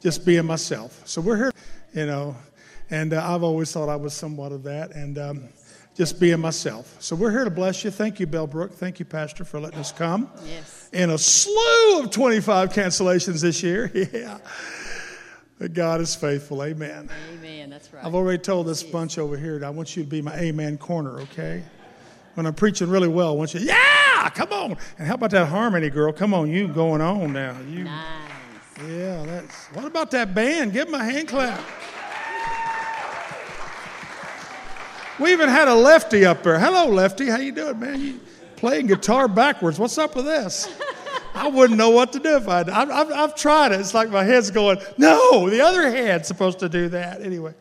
just being myself. So we're here, you know, and uh, I've always thought I was somewhat of that, and um, just being myself. So we're here to bless you. Thank you, Bellbrook. Thank you, Pastor, for letting us come. Yes. In a slew of 25 cancellations this year. Yeah. But God is faithful. Amen. Amen. That's right. I've already told this Yes. bunch over here that I want you to be my amen corner, okay? When I'm preaching really well, I want you, yeah, come on. And how about that harmony, girl? Come on, you going on now. You, Nice. Yeah, that's. What about that band? Give them a hand clap. We even had a lefty up there. Hello, lefty. How you doing, man? You playing guitar backwards. What's up with this? I wouldn't know what to do if I. I've, I've, I've tried it. It's like my head's going. No, the other hand's supposed to do that. Anyway.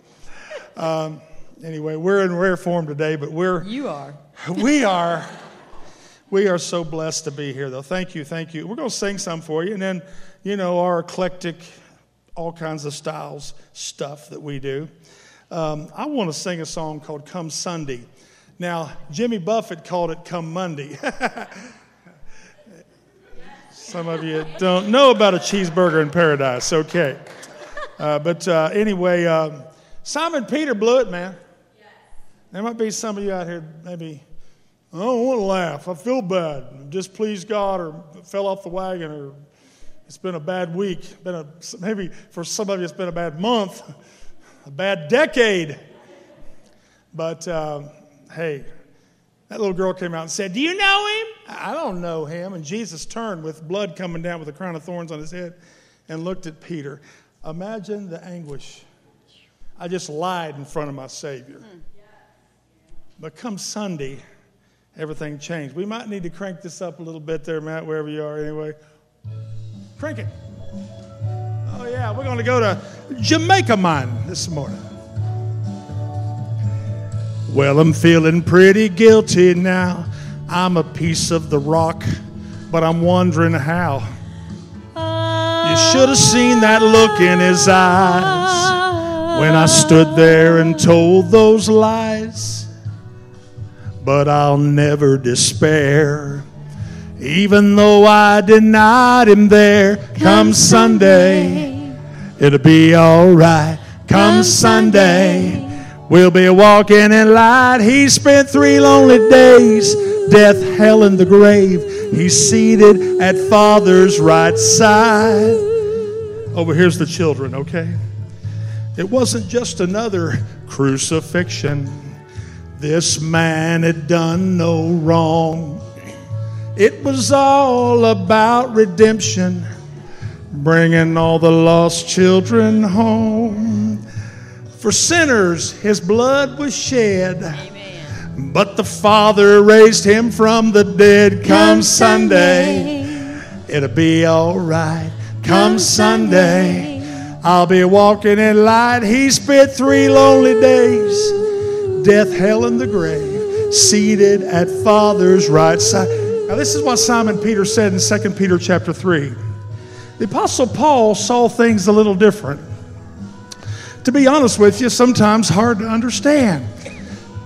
Um, anyway, we're in rare form today, but we're You are. we are we are so blessed to be here though thank you thank you we're going to sing some for you and then you know our eclectic all kinds of styles stuff that we do. Um, i want to sing a song called come sunday. Now jimmy buffett called it come monday. Some of you don't know about a cheeseburger in paradise okay. Uh, but uh, anyway um, simon peter blew it man. There might be some of you out here, maybe, I don't want to laugh. I feel bad. Displeased God or fell off the wagon or it's been a bad week. Been a, maybe for some of you it's been a bad month, a bad decade. But uh, hey, that little girl came out and said, Do you know him? I don't know him. And Jesus turned with blood coming down with a crown of thorns on his head and looked at Peter. Imagine the anguish. I just lied in front of my Savior. But come Sunday, everything changed. We might need to crank this up a little bit there, Matt, wherever you are, anyway. Crank it. Oh, yeah, we're going to go to Jamaica Mine this morning. Well, I'm feeling pretty guilty now. I'm a piece of the rock, but I'm wondering how. You should have seen that look in his eyes when I stood there and told those lies. But I'll never despair, even though I denied him there. Come Sunday, it'll be alright. Come Sunday, we'll be walking in light. He spent three lonely days, death, hell, and the grave. He's seated at Father's right side. Over here's the children, okay? It wasn't just another crucifixion. This man had done no wrong. It was all about redemption, bringing all the lost children home. For sinners, his blood was shed. Amen. But the Father raised him from the dead. Come Sunday, it'll be all right. Come Sunday, I'll be walking in light. He spent three lonely days, death, hell, and the grave, seated at Father's right side. Now, this is what Simon Peter said in 2 Peter chapter 3. The Apostle Paul saw things a little different. To be honest with you, sometimes hard to understand.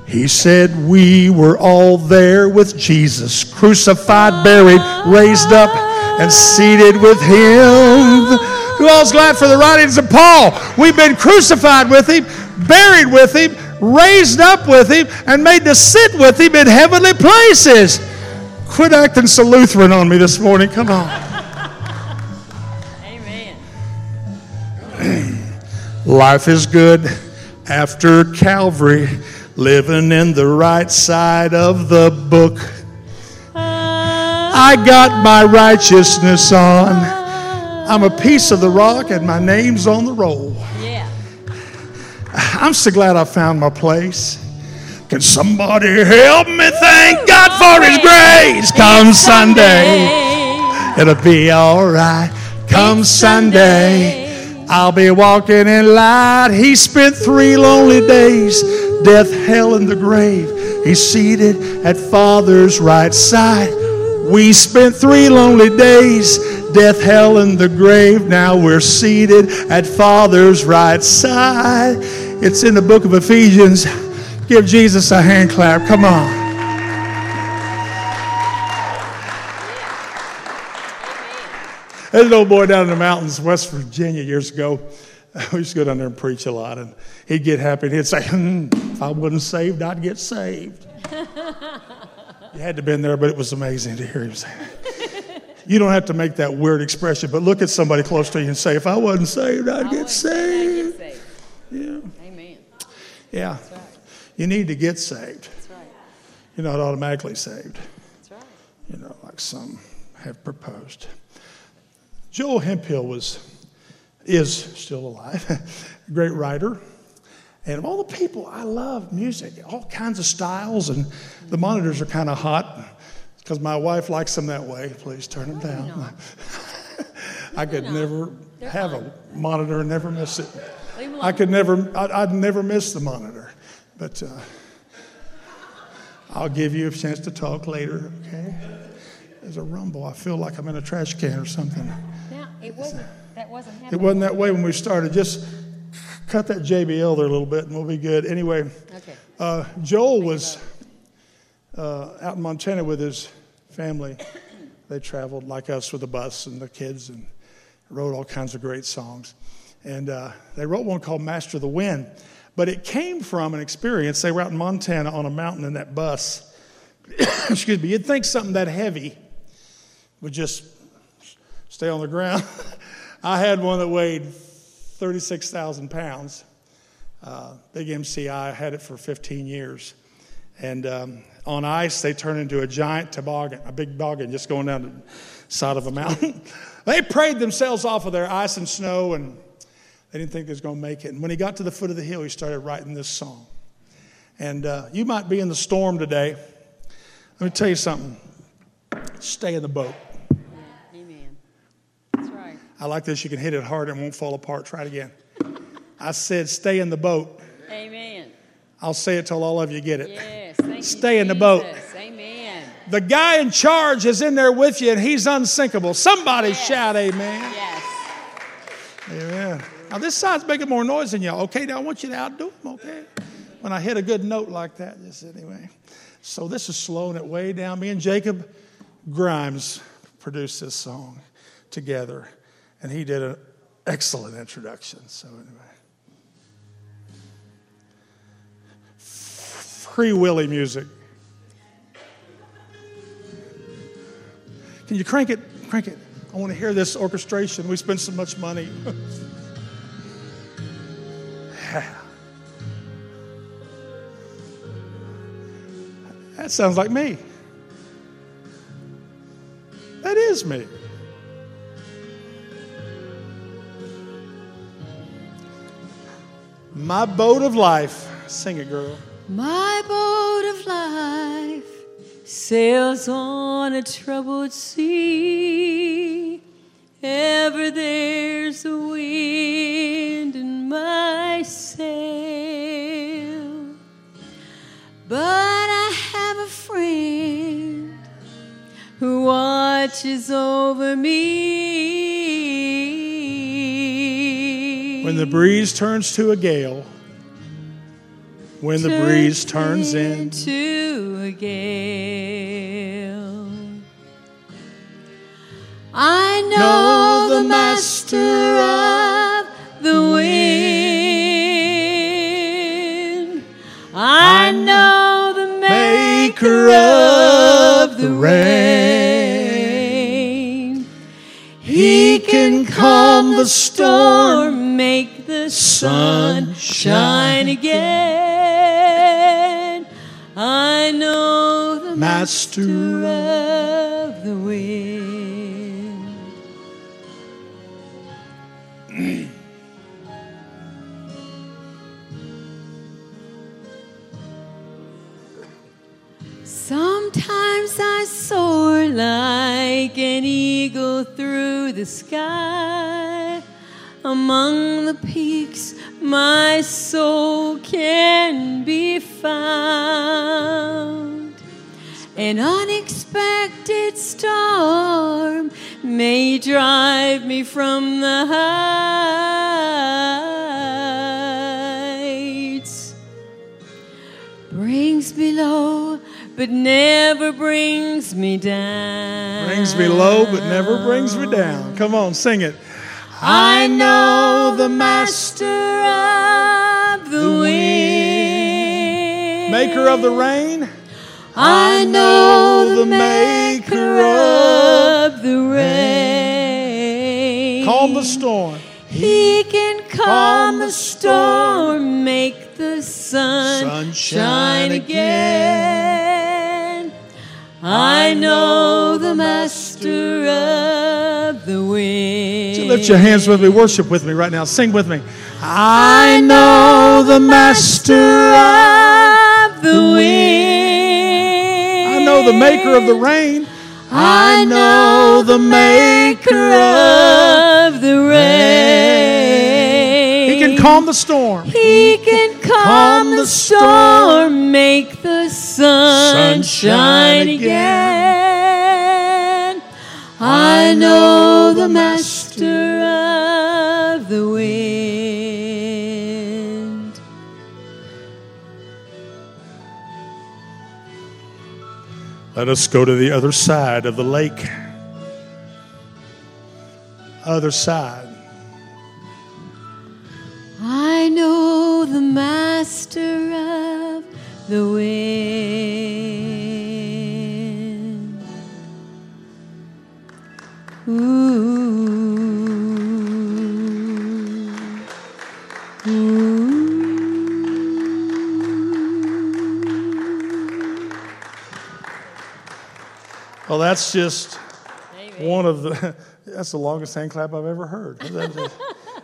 He said, We were all there with Jesus, crucified, buried, raised up, and seated with Him. Who all's glad for the writings of Paul? We've been crucified with Him, buried with Him, raised up with Him, and made to sit with Him in heavenly places. Quit acting so Lutheran on me this morning. Come on. Amen. Life is good after Calvary, living in the right side of the book. I got my righteousness on. I'm a piece of the rock and my name's on the roll. Yeah. I'm so glad I found my place. Can somebody help me thank God for His grace? Come Sunday, it'll be all right. Come Sunday, I'll be walking in light. He spent three lonely days, death, hell, and the grave. He's seated at Father's right side. We spent three lonely days, death, hell, and the grave. Now we're seated at Father's right side. It's in the book of Ephesians. Give Jesus a hand clap. Come on. There's an old boy down in the mountains, West Virginia, years ago. We used to go down there and preach a lot, and he'd get happy and he'd say, hmm, "If I wasn't saved, I'd get saved." you had to have been there, but it was amazing to hear him say that. You don't have to make that weird expression, but look at somebody close to you and say, "If I wasn't saved, I'd, get, saved. I'd get saved. Yeah, Amen. yeah. You need to get saved. That's right. You're not automatically saved. That's right. you know, like some have proposed. Joel Hemphill was, is still alive, great writer. And of all the people, I love music, all kinds of styles, and the monitors are kind of hot because my wife likes them that way. Please turn them down. I could never They're have fine. a monitor and never miss it. I could never, I'd, I'd never miss the monitor. But uh, I'll give you a chance to talk later, okay? There's a rumble. I feel like I'm in a trash can or something. Now, it wasn't, that wasn't happening. It wasn't that way when we started. Just cut that JBL there a little bit and we'll be good. Anyway, Okay. uh, Joel was uh, out in Montana with his family. They traveled like us with the bus and the kids and wrote all kinds of great songs. And uh, they wrote one called Master of the Wind. But it came from an experience. They were out in Montana on a mountain in that bus. Excuse me. You'd think something that heavy would just stay on the ground. I had one that weighed 36,000 pounds. Uh, Big MCI I had it for 15 years. And um, on ice, they turn into a giant toboggan, a big toboggan just going down the side of a mountain. they prayed themselves off of their ice and snow, and they didn't think they was going to make it. And when he got to the foot of the hill, he started writing this song. And uh, you might be in the storm today. Let me tell you something. Stay in the boat. Amen. That's right. I like this. You can hit it hard and won't fall apart. Try it again. I said, stay in the boat. Amen. I'll say it till all of you get it. Yes. Thank you, Stay in the boat. Amen. The guy in charge is in there with you and he's unsinkable. Somebody Yes. shout amen. Yes. Amen. Now, this side's making more noise than y'all. Okay, now I want you to outdo them, okay? When I hit a good note like that, just anyway. So this is slowing it way down. Me and Jacob Grimes produced this song together, and he did an excellent introduction. So, anyway. Free Willy music. Can you crank it? Crank it. I want to hear this orchestration. We spent so much money. that sounds like me. That is me. My boat of life. Sing it, girl. My boat of life sails on a troubled sea. Ever there's a wind in my sail. Watches over me. When the breeze turns to a gale, when the breeze turns in, into a gale. I know the master of the wind. I know the maker of the rain. Can calm the storm, make the sun shine again. I know the Master master like an eagle through the sky. Among the peaks, my soul can be found. An unexpected storm may drive me from the heights brings me low, but never brings me down. Brings me low, but never brings me down. Come on, sing it. I know the master of the wind. Maker of the rain. I know the maker of the rain. Calm the storm. He can calm the storm, make the sun, shine again. I know the master of the wind. So lift your hands with me. Worship with me right now. Sing with me. I know the master of the wind. I know the maker of the rain. I know the maker of the rain. He can calm the storm. He can calm the storm, make the sun shine again. I know the master of the wind. Let us go to the other side of the lake. Other side. I know the master of the wind. Ooh. Ooh. Well, that's just one of the. That's the longest hand clap I've ever heard. That just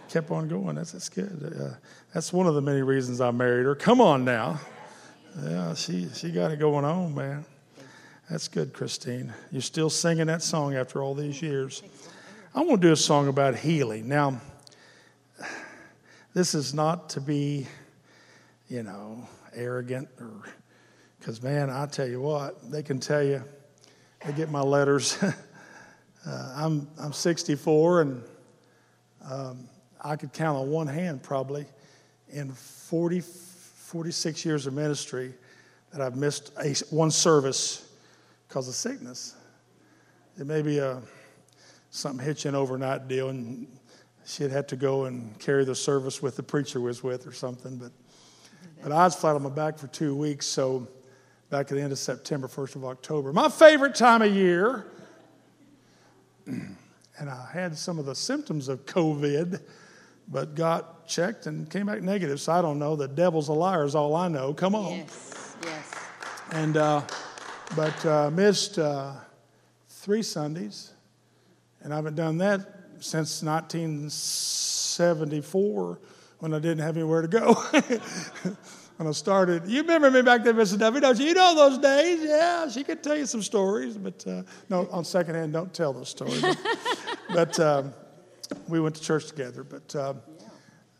kept on going. That's that's good. Uh, that's one of the many reasons I married her. Come on now. Yeah, she she got it going on, man. That's good, Christine. You're still singing that song after all these years. I want to do a song about healing. Now, this is not to be, you know, arrogant or because man, I tell you what, they can tell you. They get my letters. uh, I'm I'm 64 and um, I could count on one hand probably in 40, 46 years of ministry that I've missed a, one service because of sickness. It may be a something hitching overnight deal, and she had have to go and carry the service with the preacher was with or something. But but I was flat on my back for two weeks, so back at the end of September, first of October, my favorite time of year. And I had some of the symptoms of COVID, but got checked and came back negative. So I don't know. The devil's a liar is all I know. Come on. Yes, yes. And uh, but uh, missed uh, three Sundays, and I haven't done that since 1974 when I didn't have anywhere to go. when I started, you remember me back there, Mrs. Duffy, don't you? You know those days, yeah. She could tell you some stories, but uh, no, on second hand, don't tell those stories. But, but um, we went to church together. But uh,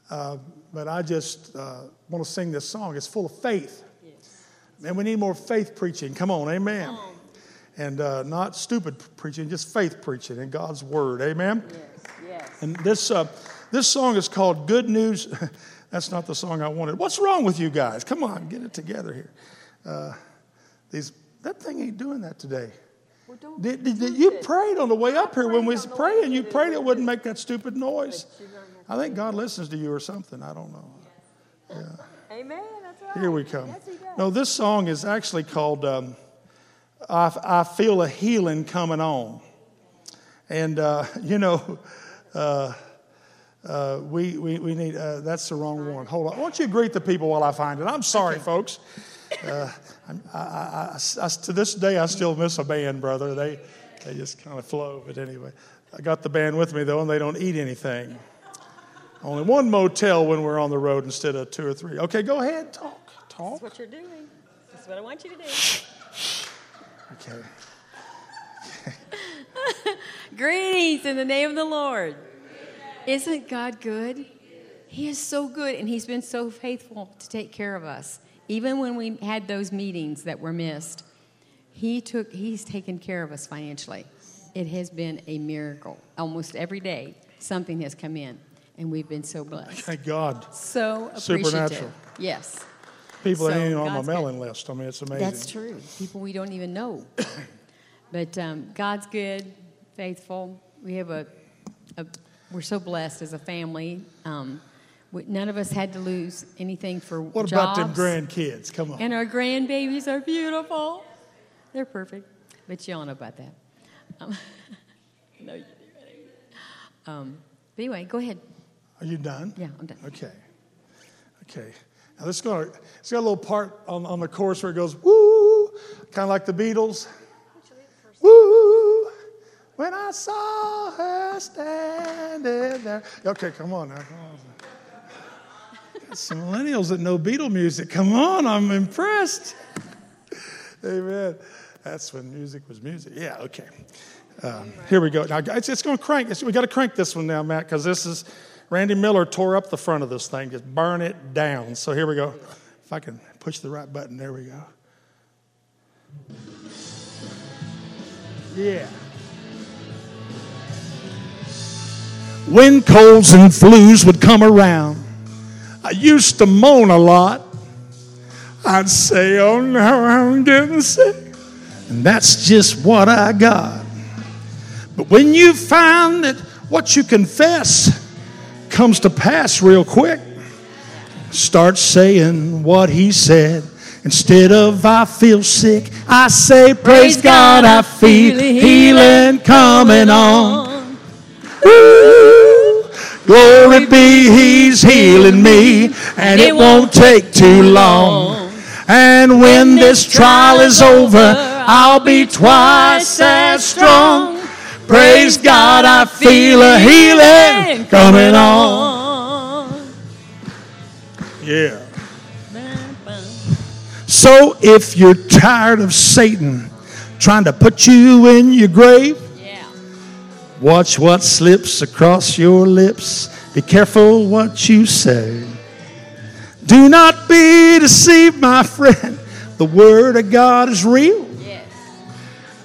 uh, but I just uh, want to sing this song. It's full of faith. Man, we need more faith preaching. Come on, amen. And uh, not stupid preaching, just faith preaching in God's word, amen. Yes, yes. And this uh, this song is called "Good News." That's not the song I wanted. What's wrong with you guys? Come on, get it together here. Uh, these that thing ain't doing that today. Did, did, did- you prayed on the way up here when we was praying. You prayed it wouldn't make that stupid noise. I think God listens to you or something. I don't know. Amen. That's right. Here we come. Yes. No, this song is actually called um, I, I Feel a Healing Coming On. And, uh, you know, uh, uh, we, we, we need, uh, that's the wrong one. Hold on. Why don't you greet the people while I find it? I'm sorry, folks. I, I, I, to this day, I still miss a band, brother. They, they just kind of flow. But anyway, I got the band with me, though, and they don't eat anything. Only one motel when we're on the road instead of two or three. Okay, go ahead, talk. Talk. That's what you're doing. That's what I want you to do. Okay. Greetings in the name of the Lord. Isn't God good? He is so good, and He's been so faithful to take care of us. Even when we had those meetings that were missed, He took. He's taken care of us financially. It has been a miracle. Almost every day, something has come in, and we've been so blessed. Thank God. So appreciative. Supernatural. Yes. People So that ain't on my God's good. mailing list. I mean, it's amazing. That's true. People we don't even know. but um, God's good, faithful. We have a, a we're so blessed as a family. Um, none of us had to lose anything for What jobs. about them grandkids? Come on. And our grandbabies are beautiful. They're perfect. But you all know about that. Um, no, you do. Um, but anyway, go ahead. Are you done? Yeah, I'm done. Okay. Okay. Now this is gonna it's got a little part on, on the chorus where it goes woo, kind of like the Beatles. Woo, when I saw her standing there. Okay, come on now. Come on. Some millennials that know Beatle music. Come on, I'm impressed. Amen. That's when music was music. Yeah, okay. Um, here we go. Now, it's, it's going to crank. It's, we got to crank this one now, Matt, because this is Randy Miller tore up the front of this thing. Just burn it down. So here we go. If I can push the right button, there we go. Yeah. When colds and flus would come around, I used to moan a lot. I'd say, Oh no, I'm getting sick. And that's just what I got. But when you find that what you confess comes to pass real quick, start saying what he said. Instead of I feel sick, I say, Praise God, I feel healing coming on. Woo! Glory be, he's healing me, and it won't take too long. And when this trial is over, I'll be twice as strong. Praise God, I feel a healing coming on. Yeah. So if you're tired of Satan trying to put you in your grave. Watch what slips across your lips. Be careful what you say. Do not be deceived, my friend. The word of God is real. Yes.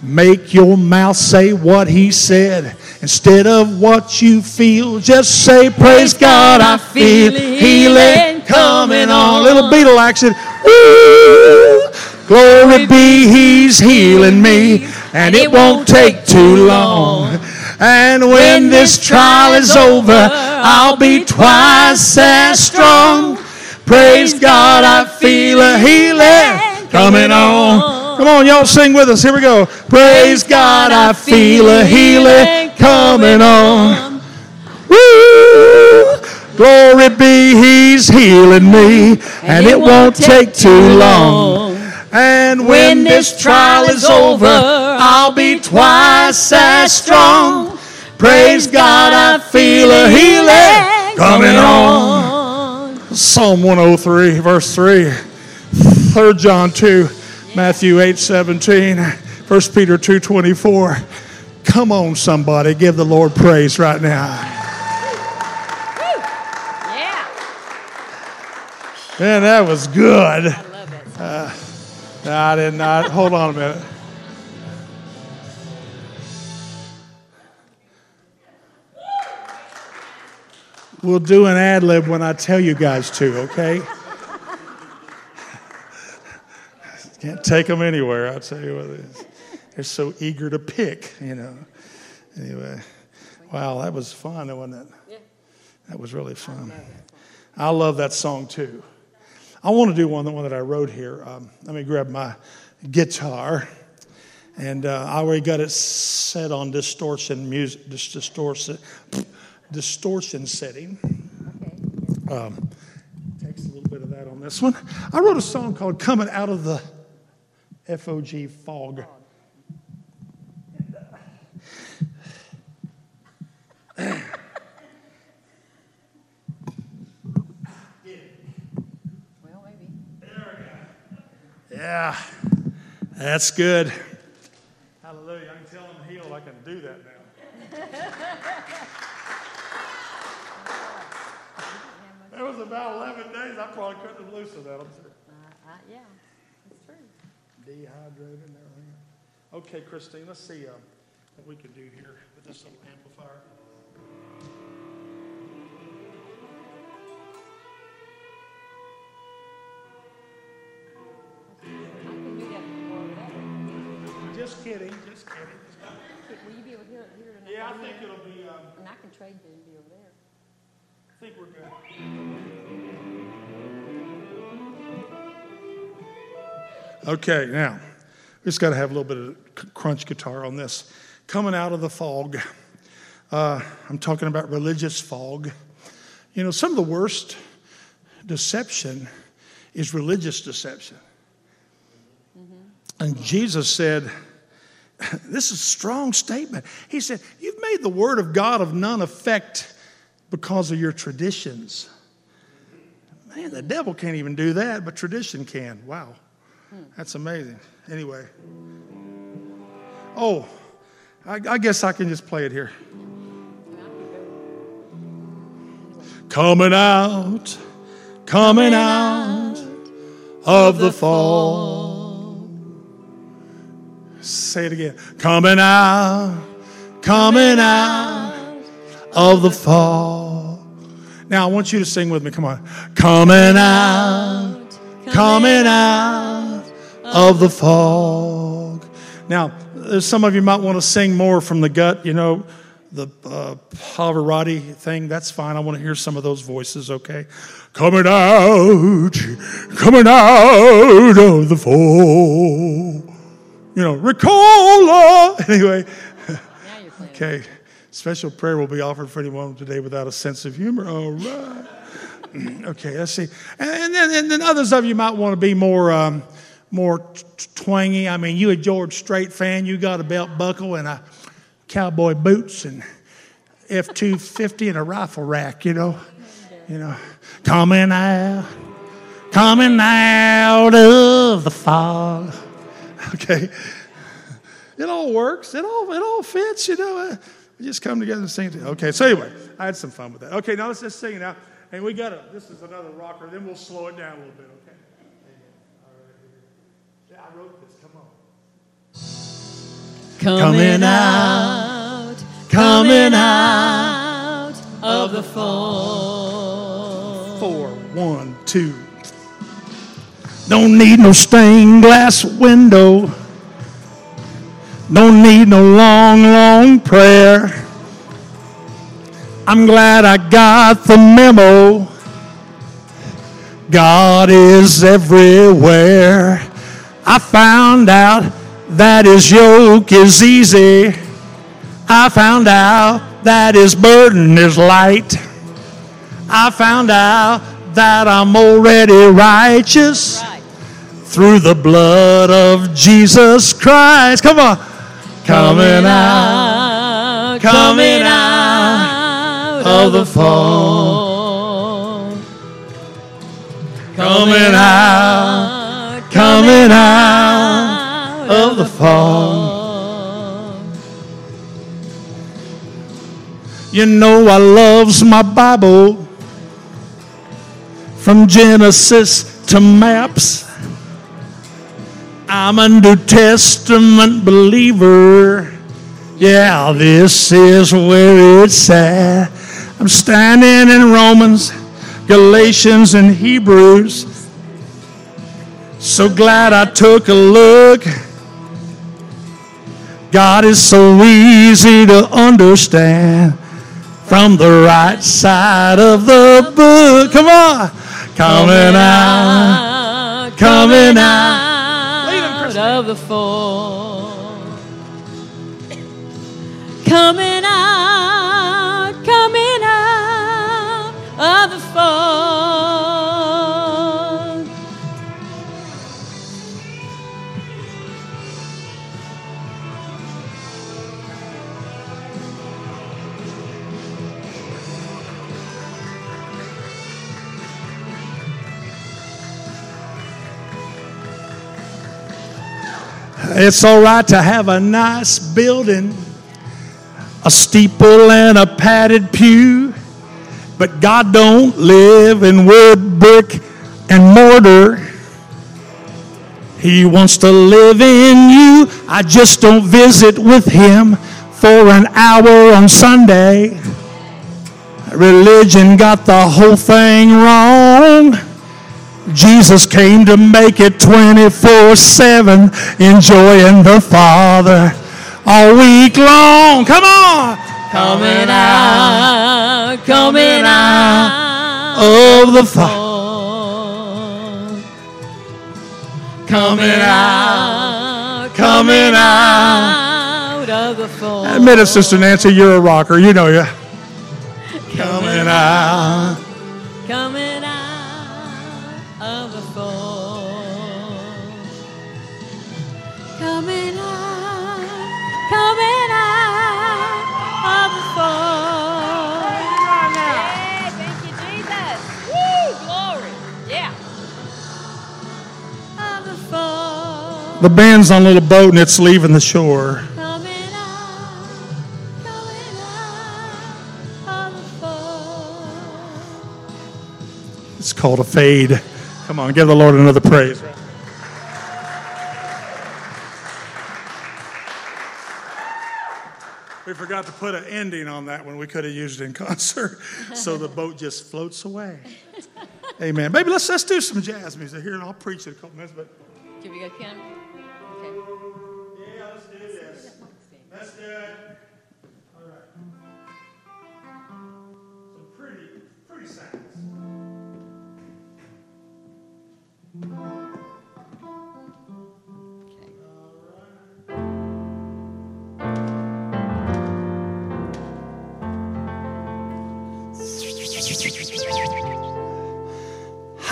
Make your mouth say what he said instead of what you feel. Just say, Praise God, I feel healing coming on. Little Beatle action. Woo! Glory be, he's healing me, and it won't take too long. And when this trial is over, I'll be twice as strong. Praise God, I feel a healing coming on. Come on, y'all sing with us. Here we go. Praise God, I feel a healing coming on. Woo! Glory be, He's healing me, and it won't take too long. And when this trial is over, I'll be twice as strong. Praise God, I feel a healing coming on. Psalm 103, verse 3, 3 John 2, Matthew 8, 17, 1 Peter 2, 24. Come on, somebody, give the Lord praise right now. Yeah. Man, that was good. I love it. No, I did not. Hold on a minute. We'll do an ad lib when I tell you guys to, okay? Can't take them anywhere, I'll tell you what it is. They're so eager to pick, you know. Anyway, wow, that was fun, wasn't it? Yeah. That was really fun. I love that song too. I want to do one, the one that I wrote here. Um, let me grab my guitar, and uh, I already got it set on distortion music, dis- distortion, distortion setting. Um, takes a little bit of that on this one. I wrote a song called "Coming Out of the FOG Fog." Well, maybe. Yeah, that's good. about 11 days, I probably couldn't have loosened that. I'm sure. Uh, uh, yeah, that's true. Dehydrated and everything. Okay, Christine, let's see uh, what we can do here with this little amplifier. Just kidding, just kidding. Will you be able to hear it here tonight? Yeah, I think it'll be. Um, and I can trade you to be over there. Think we're good. Okay, now we just got to have a little bit of crunch guitar on this. Coming out of the fog. Uh, I'm talking about religious fog. You know, some of the worst deception is religious deception. And Jesus said, this is a strong statement. He said, You've made the word of God of none effect because of your traditions. Man, the devil can't even do that, but tradition can. Wow. That's amazing. Anyway. Oh, I, I guess I can just play it here. Coming out, coming out of the fall. Say it again. Coming out, coming out of the fall. Now I want you to sing with me. Come on. Coming out, coming out of the fog. Now, some of you might want to sing more from the gut, you know, the uh, Pavarotti thing. That's fine. I want to hear some of those voices, okay? Coming out, coming out of the fall. You know, Ricola. Anyway, Now you're playing. okay. Special prayer will be offered for anyone today without a sense of humor. All right. okay, let's see. And, and then, and then others of you might want to be more, um, more twangy. I mean, you a George Strait fan. You got a belt buckle and a cowboy boots and F two fifty and a rifle rack. You know, you know, coming out, coming out of the fog. Okay. It all works. It all it all fits, you know. We just come together and sing it. Okay, so anyway, I had some fun with that. Okay, now let's just sing it out. And we got to, this is another rocker, then we'll slow it down a little bit, okay? Yeah, I wrote this, come on. Coming out, coming out of the fall. Four, one, two. Don't need no stained glass window. Don't need no long, long prayer. I'm glad I got the memo. God is everywhere. I found out that his yoke is easy. I found out that his burden is light. I found out that I'm already righteous Right. through the blood of Jesus Christ. Come on. Coming out, coming out of the fall. Coming out, coming out of the fall. You know I loves my Bible from Genesis to maps. I'm a New Testament believer. Yeah, this is where it's at. I'm standing in Romans, Galatians, and Hebrews. So glad I took a look. God is so easy to understand from the right side of the book. Come on. Coming out, coming out. Out of the fall. Coming out, It's all right to have a nice building, a steeple and a padded pew, but God don't live in wood, brick, and mortar. He wants to live in you. I just don't visit with him for an hour on Sunday. Religion got the whole thing wrong. Jesus came to make it 24 7, enjoying the Father all week long. Come on! Coming out, coming out of the Father. Coming out, coming out of the fold. Admit it, Sister Nancy, you're a rocker. You know you. Coming out. Coming The band's on a little boat and it's leaving the shore. It's called a fade. Come on, give the Lord another praise. We forgot to put an ending on that one. We could have used it in concert. So the boat just floats away. Amen. Maybe let's let's do some jazz music here, and I'll preach it a couple minutes. But Give you a pen? Hi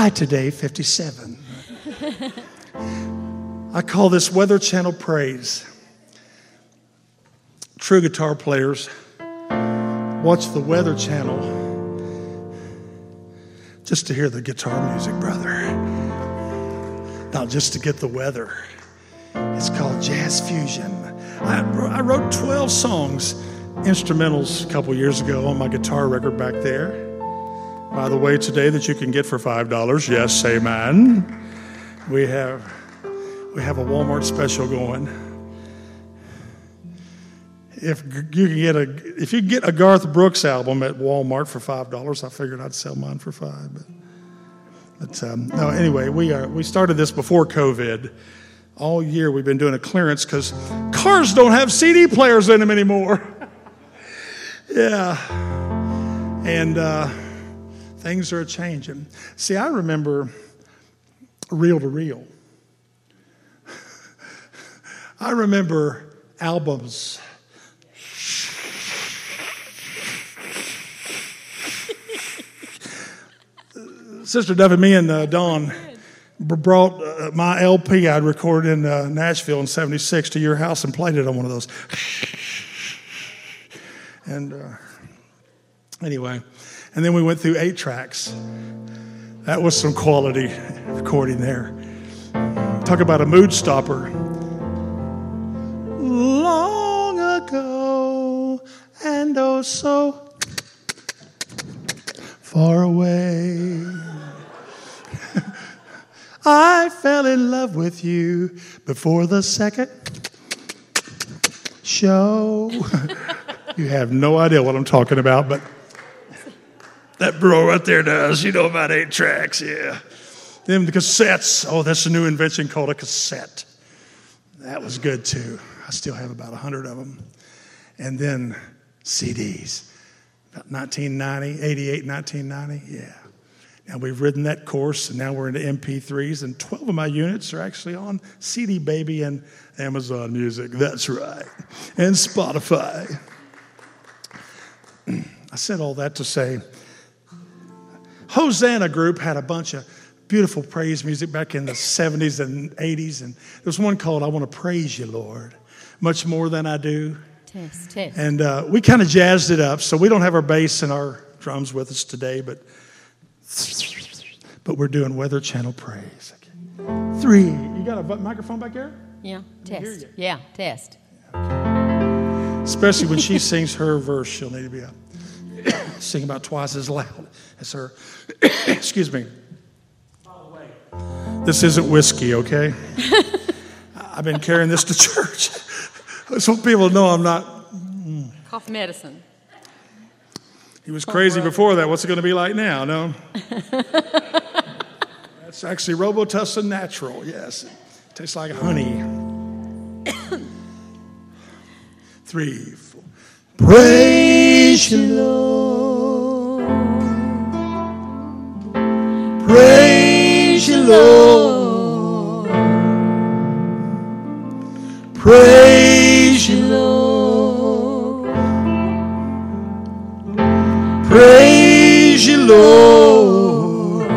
today, 57. I call this Weather Channel Praise. True guitar players watch the Weather Channel just to hear the guitar music, brother. Not just to get the weather. It's called Jazz Fusion. I, I wrote 12 songs, instrumentals, a couple years ago on my guitar record back there. By the way, today that you can get for $5. Yes, amen. We have we have a Walmart special going. If you can get a if you get a Garth Brooks album at Walmart for five dollars, I figured I'd sell mine for five. But, but um, no, anyway, we are we started this before COVID. All year we've been doing a clearance because cars don't have CD players in them anymore. yeah, and uh, things are changing. See, I remember reel to reel. I remember albums. Sister Duffy, me and uh, b- brought uh, my LP I'd recorded in uh, Nashville in 76 to your house and played it on one of those. and uh, anyway, and then we went through eight tracks. That was some quality recording there. Talk about a mood stopper. Long ago, and oh so far away, I fell in love with you before the second show. you have no idea what I'm talking about, but that bro right there does. You know about eight tracks, yeah. Then the cassettes. Oh, that's a new invention called a cassette. That was good too. I still have about a hundred of them. And then CDs. About 1990, 88, 1990, yeah. Now we've ridden that course, and now we're into MP3s, and 12 of my units are actually on CD Baby and Amazon Music. That's right. And Spotify. I said all that to say Hosanna Group had a bunch of beautiful praise music back in the 70s and 80s, and there's one called I Want to Praise You, Lord, much more than I do. Test, test. And uh, we kind of jazzed it up. So we don't have our bass and our drums with us today, but but we're doing Weather Channel praise. Okay. Three. You got a microphone back there? yeah, test. Yeah, test. Especially when she sings her verse, she'll need to be up. Sing about twice as loud as her. Excuse me. By the way, this isn't whiskey, okay? I've been carrying this to church. so people know I'm not. Mm. Cough medicine. He was crazy before that. What's it going to be like now? No? That's actually Robitussin Natural, yes. It tastes like honey. Three, four. Praise you, Lord. Praise you, Lord. Praise Lord.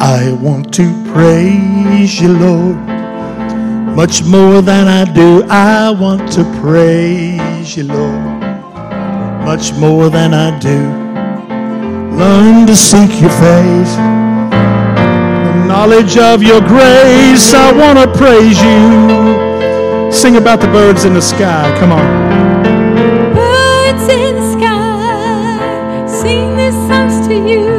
I want to praise you, Lord. Much more than I do, I want to praise you, Lord. Much more than I do. Learn to seek your face. The knowledge of your grace, I want to praise you. Sing about the birds in the sky. Come on. You.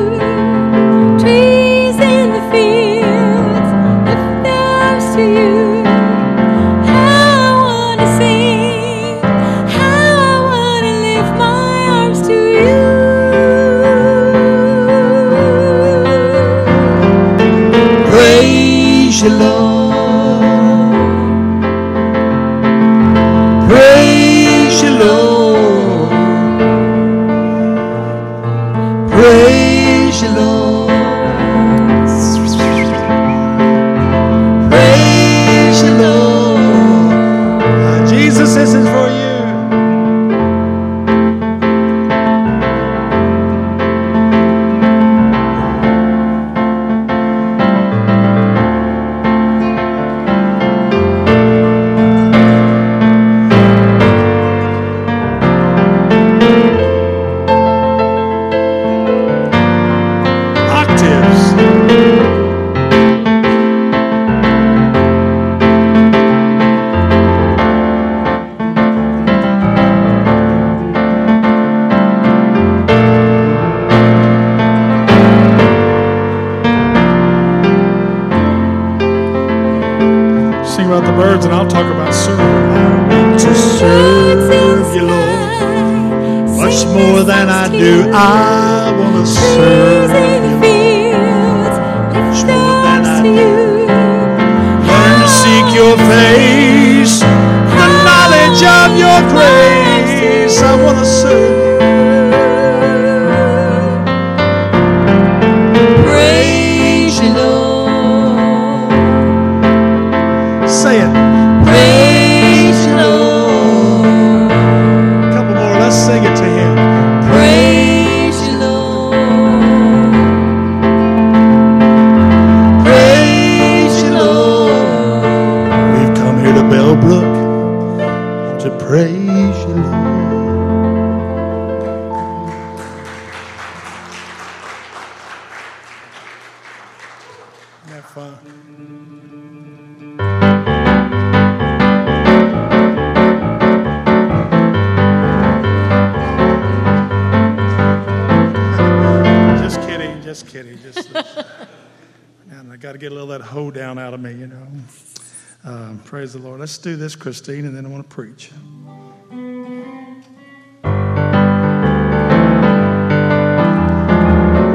Let's do this, Christine, and then I want to preach.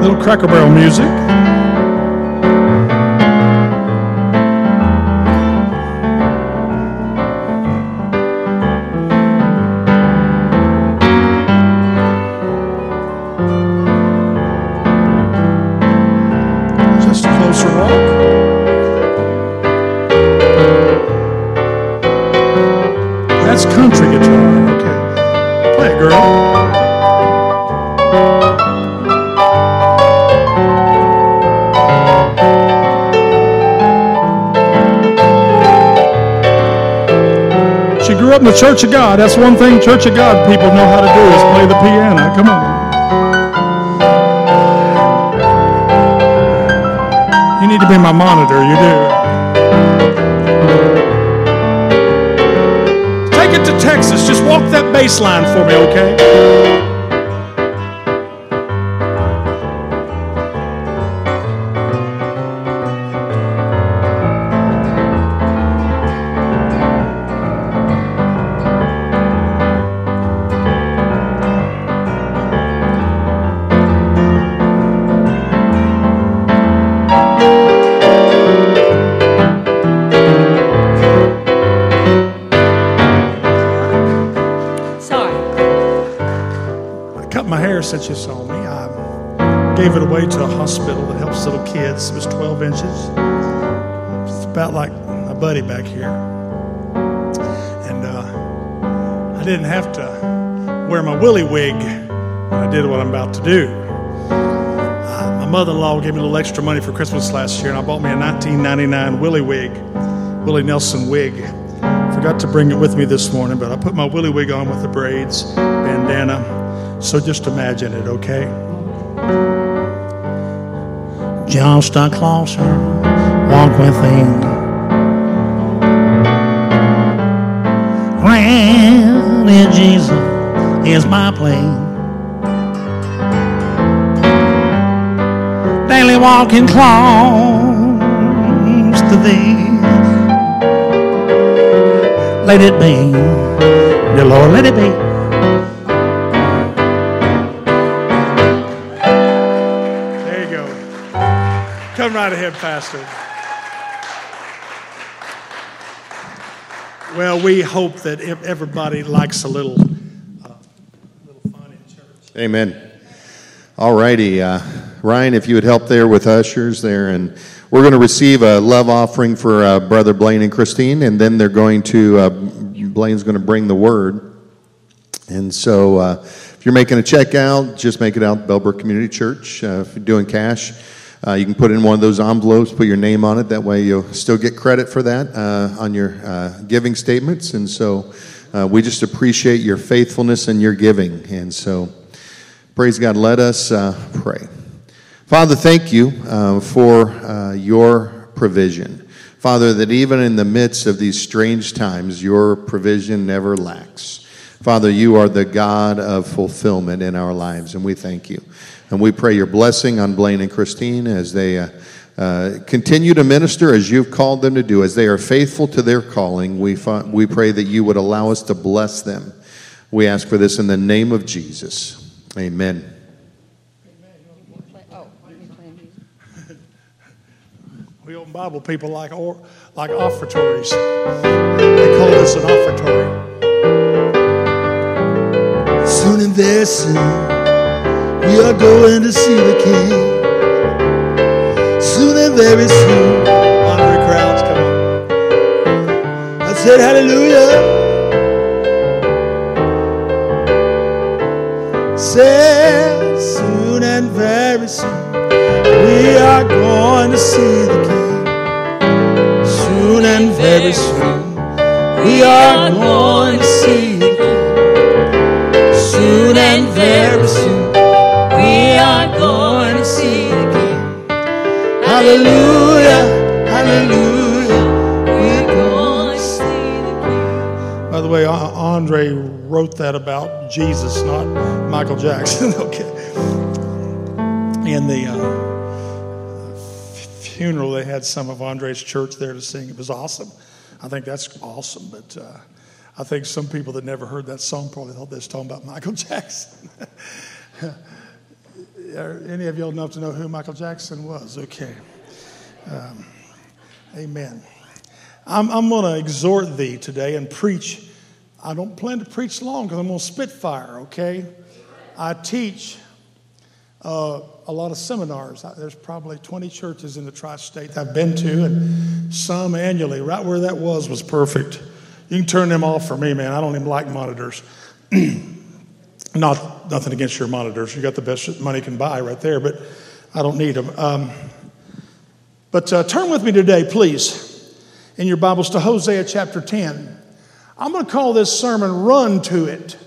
Little Cracker Barrel music. Church of God. That's one thing Church of God people know how to do is play the piano. Come on. You need to be my monitor. You do. Take it to Texas. Just walk that bass line for me, okay? Since you saw me. I gave it away to a hospital that helps little kids. It was 12 inches. It's about like my buddy back here. And uh, I didn't have to wear my willy wig when I did what I'm about to do. Uh, my mother in law gave me a little extra money for Christmas last year, and I bought me a 1999 willy wig, Willie Nelson wig. Forgot to bring it with me this morning, but I put my willy wig on with the braids, bandana. So just imagine it, okay? Just a closer walk with him. Granted, Jesus is my plane. Daily walking close to thee. Let it be, dear Lord, let it be. Come right ahead, Pastor. Well, we hope that everybody likes a little, uh, little fun in church. Amen. All righty. Uh, Ryan, if you would help there with ushers there. And we're going to receive a love offering for uh, Brother Blaine and Christine. And then they're going to, uh, Blaine's going to bring the word. And so uh, if you're making a check out, just make it out Bellbrook Community Church. Uh, if you're doing cash, uh, you can put in one of those envelopes, put your name on it. That way you'll still get credit for that uh, on your uh, giving statements. And so uh, we just appreciate your faithfulness and your giving. And so praise God. Let us uh, pray. Father, thank you uh, for your provision. Father, that even in the midst of these strange times, your provision never lacks. Father, you are the God of fulfillment in our lives, and we thank you. And we pray your blessing on Blaine and Christine as they uh, uh, continue to minister as you've called them to do, as they are faithful to their calling. We, fi- we pray that you would allow us to bless them. We ask for this in the name of Jesus. Amen. We open Bible people like or, like offertories. They call this an offertory. Soon and very soon, we are going to see the King. Soon and very soon, hungry crowds come on. I said hallelujah. Said soon and very soon, we are going to see the King. Soon and very soon, we are going to see the King. Soon and very soon, Wrote that about Jesus, not Michael Jackson. okay. In the uh, funeral, they had some of Andre's church there to sing. It was awesome. I think that's awesome, but uh, I think some people that never heard that song probably thought they was talking about Michael Jackson. Are any of y'all enough to know who Michael Jackson was? Okay. Um, amen. I'm, I'm going to exhort thee today and preach. I don't plan to preach long because I'm going to spitfire, okay? I teach uh, a lot of seminars. There's probably 20 churches in the tri state I've been to, and some annually. Right where that was was perfect. You can turn them off for me, man. I don't even like monitors. Not nothing against your monitors. You got the best money can buy right there, but I don't need them. Um, but uh, turn with me today, please, in your Bibles to Hosea chapter 10. I'm going to call this sermon Run to It.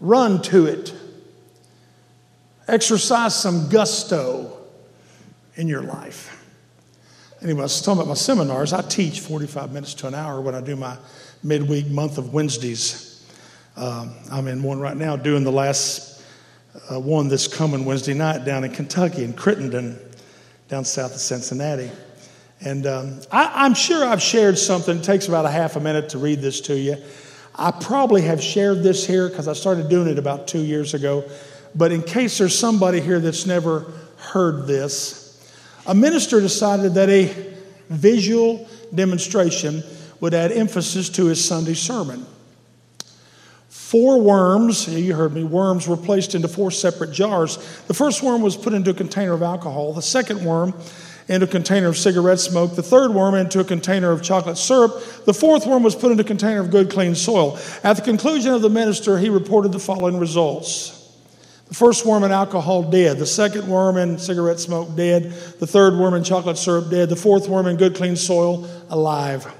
Run to it. Exercise some gusto in your life. Anyway, I was talking about my seminars. I teach 45 minutes to an hour when I do my midweek month of Wednesdays. Um, I'm in one right now doing the last uh, one this coming Wednesday night down in Kentucky, in Crittenden, down south of Cincinnati. And um, I, I'm sure I've shared something. It takes about a half a minute to read this to you. I probably have shared this here because I started doing it about two years ago. But in case there's somebody here that's never heard this, a minister decided that a visual demonstration would add emphasis to his Sunday sermon. Four worms, you heard me, worms were placed into four separate jars. The first worm was put into a container of alcohol, the second worm into a container of cigarette smoke, the third worm into a container of chocolate syrup, the fourth worm was put into a container of good, clean soil. At the conclusion of the minister, he reported the following results. The first worm in alcohol dead. The second worm in cigarette smoke dead. The third worm in chocolate syrup dead. The fourth worm in good, clean soil alive.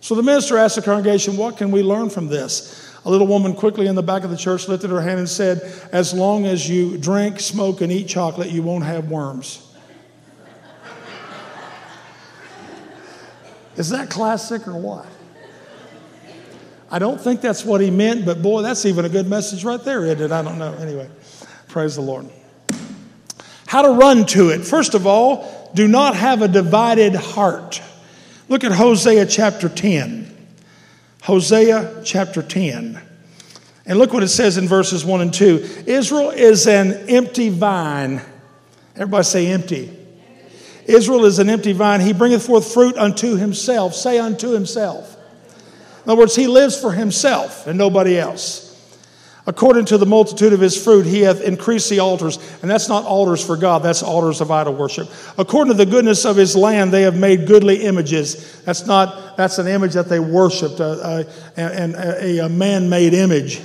So the minister asked the congregation, What can we learn from this? A little woman quickly in the back of the church lifted her hand and said, As long as you drink, smoke, and eat chocolate, you won't have worms. Is that classic or what? I don't think that's what he meant, but boy, that's even a good message right there, isn't it? I don't know. Anyway, praise the Lord. How to run to it. First of all, do not have a divided heart. Look at Hosea chapter 10. Hosea chapter 10. And look what it says in verses 1 and 2. Israel is an empty vine. Everybody say empty. Israel is an empty vine. He bringeth forth fruit unto himself. Say unto himself. In other words, he lives for himself and nobody else. According to the multitude of his fruit, he hath increased the altars. And that's not altars for God, that's altars of idol worship. According to the goodness of his land, they have made goodly images. That's not, that's an image that they worshiped, uh, uh, a, a, a, a man made image.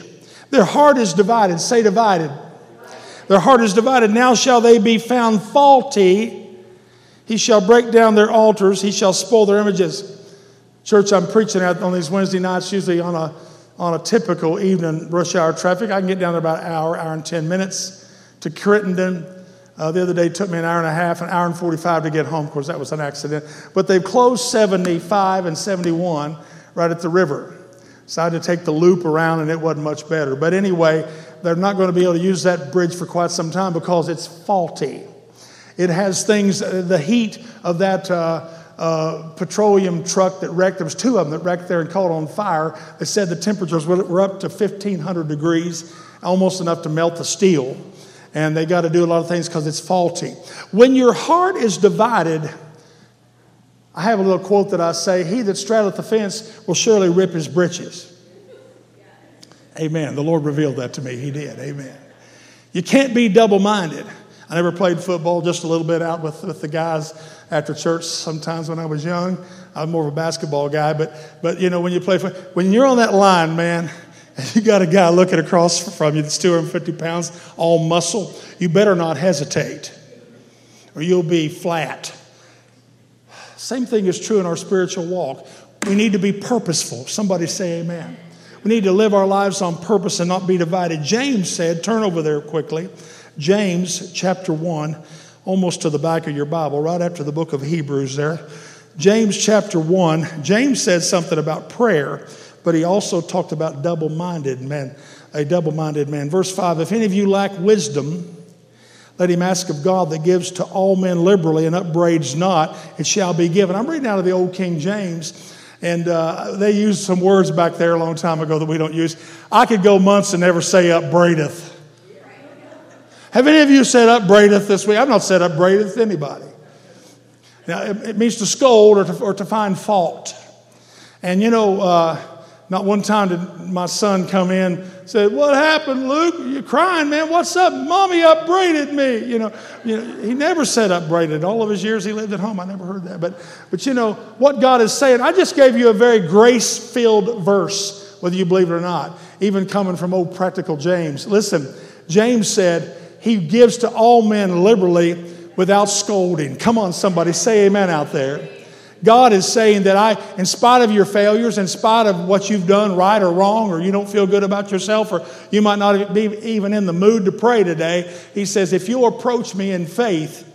Their heart is divided. Say divided. Their heart is divided. Now shall they be found faulty. He shall break down their altars. He shall spoil their images. Church, I'm preaching at on these Wednesday nights, usually on a on a typical evening rush hour traffic. I can get down there about an hour, hour and 10 minutes to Crittenden. Uh, the other day took me an hour and a half, an hour and 45 to get home. Of course, that was an accident. But they've closed 75 and 71 right at the river. So I had to take the loop around, and it wasn't much better. But anyway, they're not going to be able to use that bridge for quite some time because it's faulty. It has things, uh, the heat of that. Uh, uh, petroleum truck that wrecked. There was two of them that wrecked there and caught on fire. They said the temperatures were up to 1,500 degrees, almost enough to melt the steel. And they got to do a lot of things because it's faulty. When your heart is divided, I have a little quote that I say, He that straddleth the fence will surely rip his breeches. Amen. The Lord revealed that to me. He did. Amen. You can't be double minded. I never played football, just a little bit out with, with the guys after church sometimes when I was young. I was more of a basketball guy, but, but you know, when you play, when you're on that line, man, and you got a guy looking across from you that's 250 pounds, all muscle, you better not hesitate or you'll be flat. Same thing is true in our spiritual walk. We need to be purposeful. Somebody say amen. We need to live our lives on purpose and not be divided. James said, turn over there quickly. James chapter 1, almost to the back of your Bible, right after the book of Hebrews there. James chapter 1, James said something about prayer, but he also talked about double minded men, a double minded man. Verse 5 If any of you lack wisdom, let him ask of God that gives to all men liberally and upbraids not, it shall be given. I'm reading out of the old King James, and uh, they used some words back there a long time ago that we don't use. I could go months and never say upbraideth. Have any of you said upbraideth this week? I've not said upbraideth anybody. Now, it, it means to scold or to, or to, find fault. And you know, uh, not one time did my son come in said, "What happened, Luke? You're crying, man. What's up? Mommy upbraided me." You know, you know, he never said upbraided. All of his years he lived at home, I never heard that. But, but you know what God is saying. I just gave you a very grace-filled verse, whether you believe it or not, even coming from old practical James. Listen, James said he gives to all men liberally without scolding. Come on, somebody, say amen out there. God is saying that I, in spite of your failures, in spite of what you've done right or wrong, or you don't feel good about yourself, or you might not be even in the mood to pray today, He says, if you approach me in faith,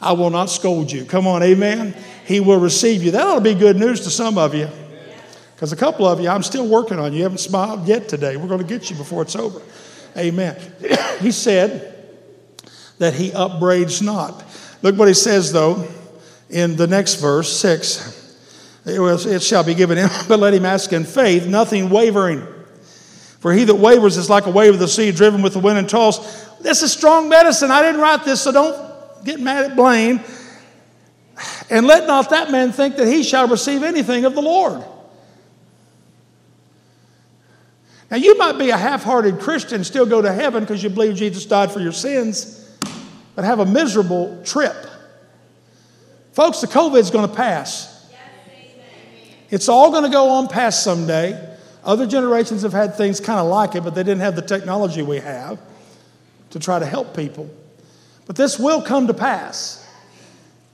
I will not scold you. Come on, amen. He will receive you. That ought to be good news to some of you. Because a couple of you, I'm still working on you. You haven't smiled yet today. We're going to get you before it's over. Amen. he said, that he upbraids not. Look what he says, though, in the next verse, 6. It, was, it shall be given him, but let him ask in faith, nothing wavering. For he that wavers is like a wave of the sea driven with the wind and tossed. This is strong medicine. I didn't write this, so don't get mad at Blaine. And let not that man think that he shall receive anything of the Lord. Now, you might be a half hearted Christian, still go to heaven because you believe Jesus died for your sins, but have a miserable trip. Folks, the COVID's going to pass. It's all going to go on past someday. Other generations have had things kind of like it, but they didn't have the technology we have to try to help people. But this will come to pass.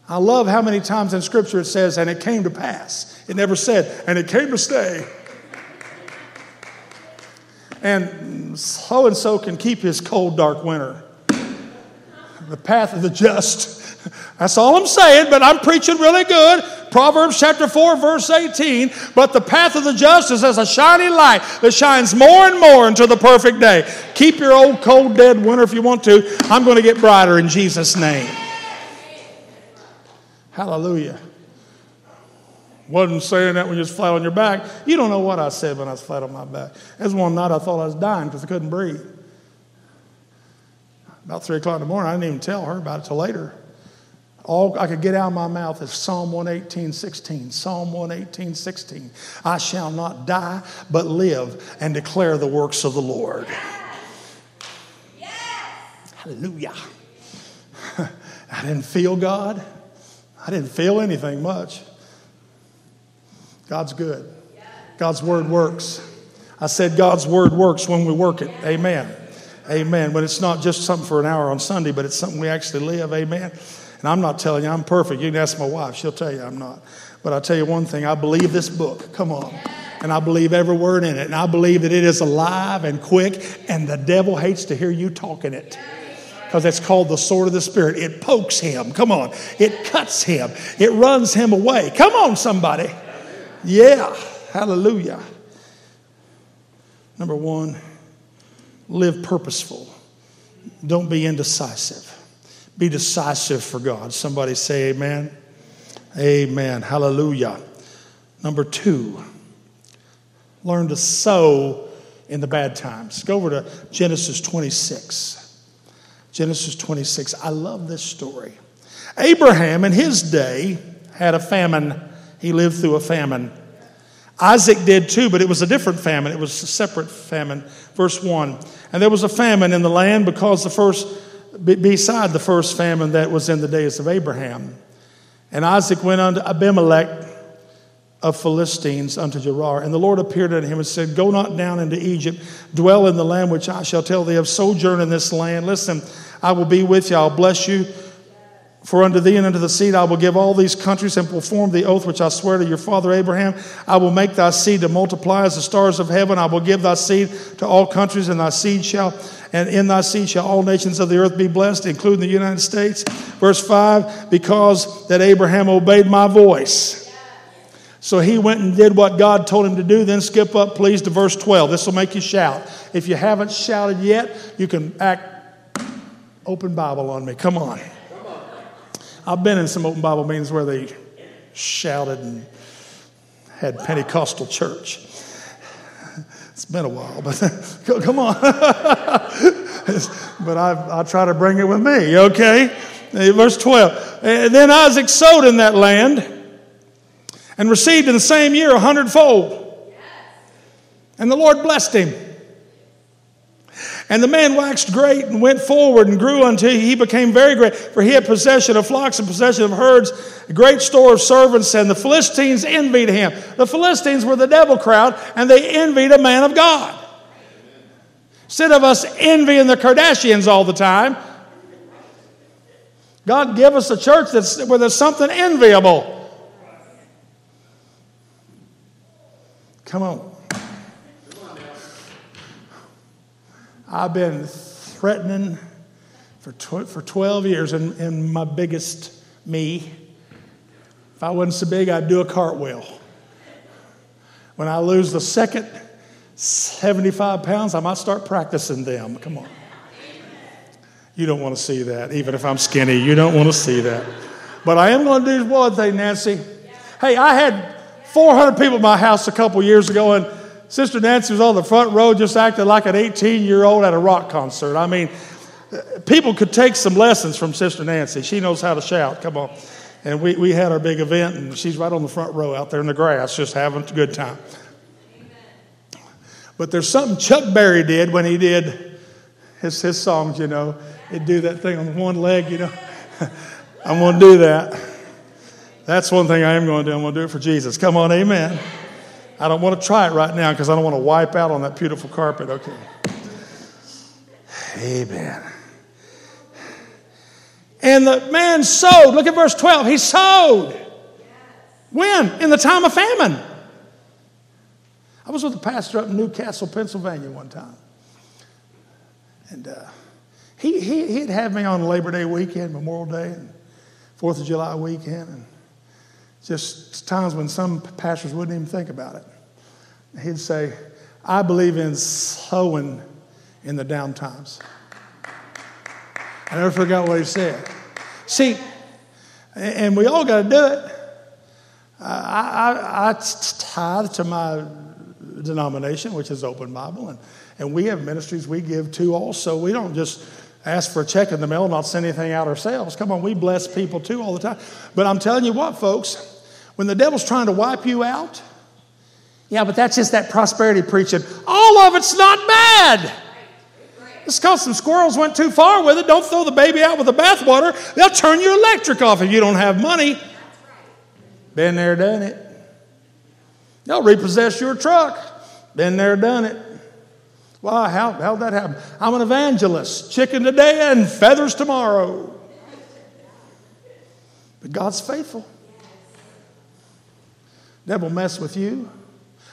I love how many times in Scripture it says, and it came to pass. It never said, and it came to stay. And so and so can keep his cold, dark winter. The path of the just. That's all I'm saying, but I'm preaching really good. Proverbs chapter 4, verse 18. But the path of the just is as a shining light that shines more and more until the perfect day. Keep your old, cold, dead winter if you want to. I'm going to get brighter in Jesus' name. Hallelujah. Wasn't saying that when you was flat on your back. You don't know what I said when I was flat on my back. There's one night I thought I was dying because I couldn't breathe. About 3 o'clock in the morning, I didn't even tell her about it till later. All I could get out of my mouth is Psalm 118, 16. Psalm 118, 16. I shall not die, but live and declare the works of the Lord. Yes. Hallelujah. I didn't feel God. I didn't feel anything much. God's good. God's word works. I said God's word works when we work it. Amen. Amen. But it's not just something for an hour on Sunday, but it's something we actually live. Amen. And I'm not telling you I'm perfect. You can ask my wife, she'll tell you I'm not. But I'll tell you one thing I believe this book. Come on. And I believe every word in it. And I believe that it is alive and quick, and the devil hates to hear you talking it because it's called the sword of the Spirit. It pokes him. Come on. It cuts him. It runs him away. Come on, somebody. Yeah. Hallelujah. Number one, live purposeful. Don't be indecisive. Be decisive for God. Somebody say amen. Amen. Hallelujah. Number two, learn to sow in the bad times. Go over to Genesis 26. Genesis 26. I love this story. Abraham, in his day, had a famine. He lived through a famine. Isaac did too, but it was a different famine. It was a separate famine. Verse 1. And there was a famine in the land because the first, beside the first famine that was in the days of Abraham. And Isaac went unto Abimelech of Philistines unto Gerar. And the Lord appeared unto him and said, Go not down into Egypt, dwell in the land which I shall tell thee of, sojourn in this land. Listen, I will be with you, I'll bless you. For unto thee and unto the seed I will give all these countries and perform the oath which I swear to your father Abraham. I will make thy seed to multiply as the stars of heaven. I will give thy seed to all countries, and thy seed shall, and in thy seed shall all nations of the earth be blessed, including the United States. Verse 5 Because that Abraham obeyed my voice. So he went and did what God told him to do. Then skip up, please, to verse 12. This will make you shout. If you haven't shouted yet, you can act open Bible on me. Come on. I've been in some open Bible meetings where they shouted and had Pentecostal church. It's been a while, but come on. but I, I try to bring it with me, okay? Verse 12. And then Isaac sowed in that land and received in the same year a hundredfold. And the Lord blessed him. And the man waxed great and went forward and grew until he became very great, for he had possession of flocks and possession of herds, a great store of servants, and the Philistines envied him. The Philistines were the devil crowd, and they envied a man of God. Instead of us envying the Kardashians all the time, God give us a church that's, where there's something enviable. Come on. I've been threatening for, tw- for 12 years, and, and my biggest me, if I wasn't so big, I'd do a cartwheel. When I lose the second 75 pounds, I might start practicing them. Come on. You don't want to see that, even if I'm skinny. You don't want to see that. But I am going to do one thing, Nancy. Hey, I had 400 people in my house a couple years ago, and Sister Nancy was on the front row just acting like an 18 year old at a rock concert. I mean, people could take some lessons from Sister Nancy. She knows how to shout. Come on. And we, we had our big event, and she's right on the front row out there in the grass, just having a good time. But there's something Chuck Berry did when he did his, his songs, you know. He'd do that thing on one leg, you know. I'm going to do that. That's one thing I am going to do. I'm going to do it for Jesus. Come on, amen. I don't want to try it right now because I don't want to wipe out on that beautiful carpet. Okay. Amen. And the man sowed. Look at verse 12. He sowed. When? In the time of famine. I was with a pastor up in New Castle, Pennsylvania one time. And uh, he, he, he'd have me on Labor Day weekend, Memorial Day, and Fourth of July weekend, and just times when some pastors wouldn't even think about it. He'd say, I believe in sowing in the down times. I never forgot what he said. See, and we all got to do it. I, I, I tithe to my denomination, which is Open Bible, and, and we have ministries we give to also. We don't just ask for a check in the mail, and not send anything out ourselves. Come on, we bless people too all the time. But I'm telling you what, folks, when the devil's trying to wipe you out, yeah, but that's just that prosperity preaching. All of it's not bad. Just because some squirrels went too far with it, don't throw the baby out with the bathwater. They'll turn your electric off if you don't have money. Been there, done it. They'll repossess your truck. Been there, done it. Why? How, how'd that happen? I'm an evangelist. Chicken today and feathers tomorrow. But God's faithful. Devil mess with you.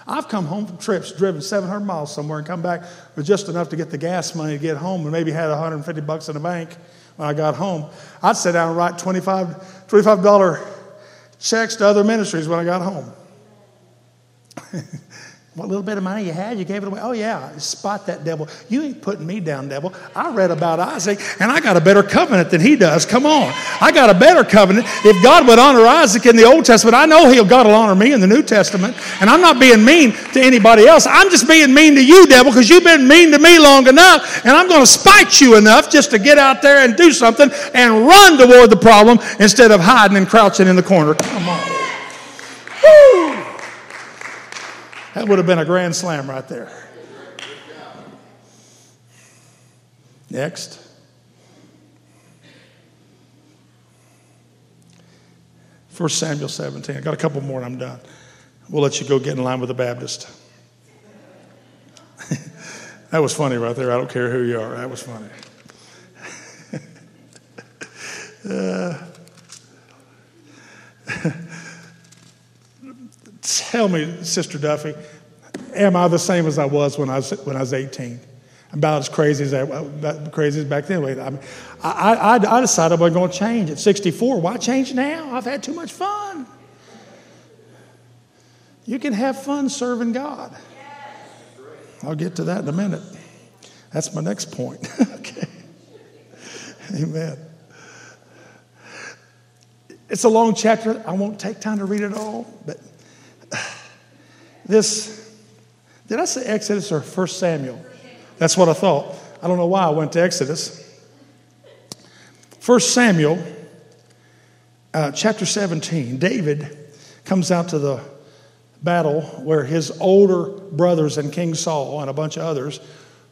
I've come home from trips, driven 700 miles somewhere, and come back with just enough to get the gas money to get home, and maybe had 150 bucks in the bank when I got home. I'd sit down and write 25 $25 checks to other ministries when I got home. What little bit of money you had, you gave it away. Oh, yeah, spot that devil. You ain't putting me down, devil. I read about Isaac, and I got a better covenant than he does. Come on. I got a better covenant. If God would honor Isaac in the Old Testament, I know he'll, God will honor me in the New Testament. And I'm not being mean to anybody else. I'm just being mean to you, devil, because you've been mean to me long enough, and I'm going to spite you enough just to get out there and do something and run toward the problem instead of hiding and crouching in the corner. Come on. Woo. That would have been a grand slam right there. Next. First Samuel 17. I got a couple more and I'm done. We'll let you go get in line with the Baptist. that was funny right there. I don't care who you are. That was funny. uh, Tell me, Sister Duffy, am I the same as I was when I was, when I was 18? About as crazy as, I, crazy as back then. I, mean, I, I, I decided I wasn't going to change at 64. Why change now? I've had too much fun. You can have fun serving God. I'll get to that in a minute. That's my next point. okay. Amen. It's a long chapter. I won't take time to read it all, but this, did I say Exodus or 1 Samuel? That's what I thought. I don't know why I went to Exodus. 1 Samuel, uh, chapter 17, David comes out to the battle where his older brothers and King Saul and a bunch of others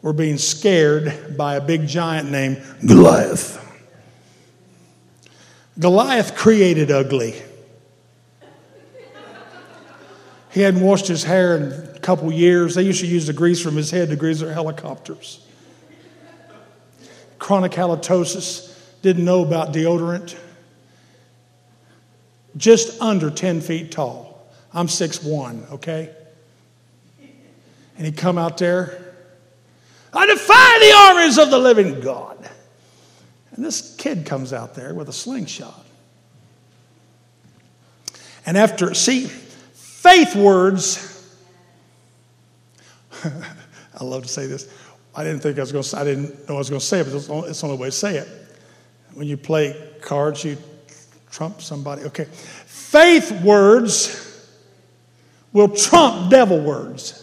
were being scared by a big giant named Goliath. Goliath created ugly. He hadn't washed his hair in a couple years. They used to use the grease from his head to grease their helicopters. Chronic halitosis, didn't know about deodorant. Just under 10 feet tall. I'm 6'1, okay? And he'd come out there. I defy the armies of the living God. And this kid comes out there with a slingshot. And after, see, faith words. I love to say this. I didn't think I was going to. I didn't know I was going to say it, but it's the only way to say it. When you play cards, you trump somebody. Okay, faith words will trump devil words.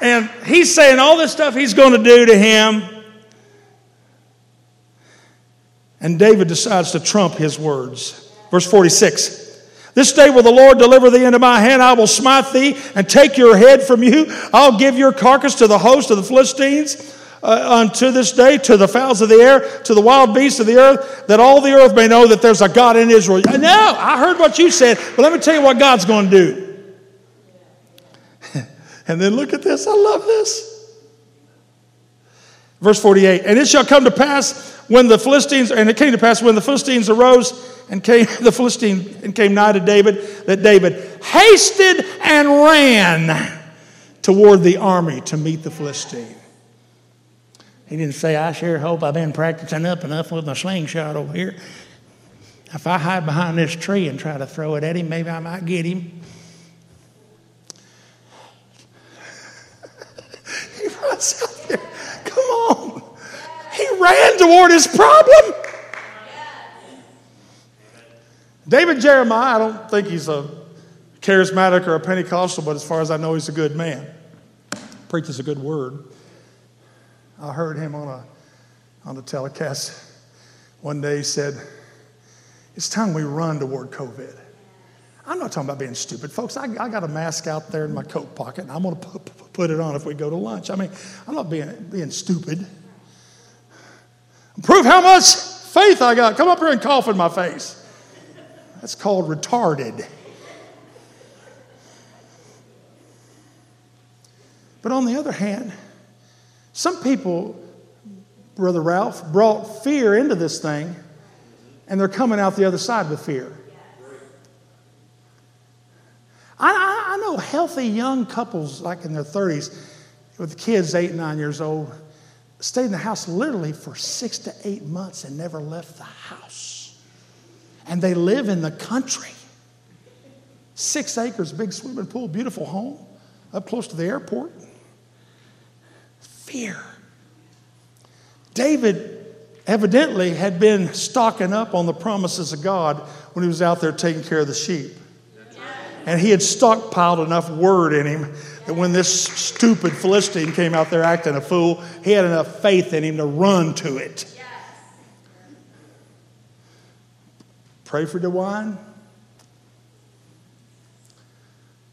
And he's saying all this stuff he's going to do to him. And David decides to trump his words. Verse 46 This day will the Lord deliver thee into my hand. I will smite thee and take your head from you. I'll give your carcass to the host of the Philistines. Uh, unto this day, to the fowls of the air, to the wild beasts of the earth, that all the earth may know that there's a God in Israel. No, I heard what you said, but let me tell you what God's going to do. and then look at this. I love this. Verse 48 And it shall come to pass when the Philistines, and it came to pass when the Philistines arose and came, the Philistine and came nigh to David, that David hasted and ran toward the army to meet the Philistine. He didn't say, I sure hope I've been practicing up enough with my slingshot over here. If I hide behind this tree and try to throw it at him, maybe I might get him. he runs out He ran toward his problem. David Jeremiah, I don't think he's a charismatic or a Pentecostal, but as far as I know, he's a good man. Preaches a good word. I heard him on a on the telecast one day. He said, "It's time we run toward COVID." I'm not talking about being stupid, folks. I, I got a mask out there in my coat pocket, and I'm going to put, put it on if we go to lunch. I mean, I'm not being being stupid. Prove how much faith I got. Come up here and cough in my face. That's called retarded. But on the other hand, some people, Brother Ralph, brought fear into this thing, and they're coming out the other side with fear. I, I, know healthy young couples, like in their 30s, with kids eight, nine years old, stayed in the house literally for six to eight months and never left the house. And they live in the country. Six acres, big swimming pool, beautiful home, up close to the airport fear. David evidently had been stocking up on the promises of God when he was out there taking care of the sheep. And he had stockpiled enough word in him that when this stupid Philistine came out there acting a fool, he had enough faith in him to run to it. Pray for DeWine.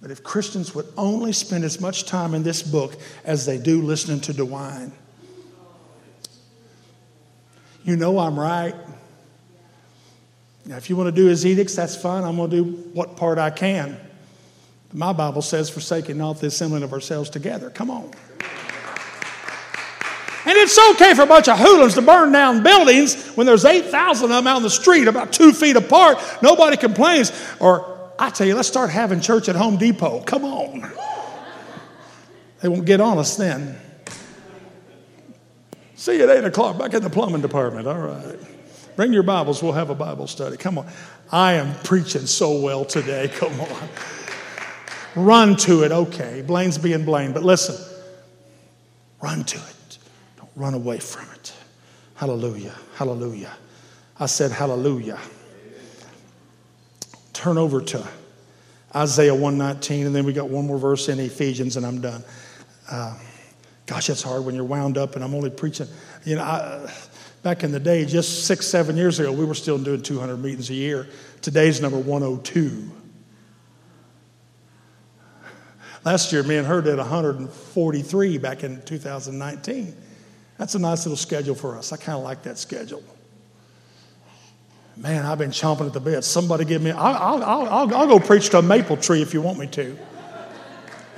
But if Christians would only spend as much time in this book as they do listening to DeWine, you know I'm right. Now, if you want to do his edicts, that's fine. I'm going to do what part I can. My Bible says, forsaking not the assembling of ourselves together. Come on. And it's okay for a bunch of hoodlums to burn down buildings when there's 8,000 of them out in the street about two feet apart. Nobody complains. Or I tell you, let's start having church at Home Depot. Come on. They won't get on us then. See you at 8 o'clock back in the plumbing department. All right. Bring your Bibles. We'll have a Bible study. Come on. I am preaching so well today. Come on. Run to it. Okay. Blaine's being Blaine. But listen, run to it. Don't run away from it. Hallelujah. Hallelujah. I said, Hallelujah turn over to Isaiah 119, and then we got one more verse in Ephesians, and I'm done. Uh, gosh, that's hard when you're wound up, and I'm only preaching. You know, I, back in the day, just six, seven years ago, we were still doing 200 meetings a year. Today's number 102. Last year, me and her did 143 back in 2019. That's a nice little schedule for us. I kind of like that schedule. Man, I've been chomping at the bit. Somebody give me, I'll, I'll, I'll, I'll go preach to a maple tree if you want me to.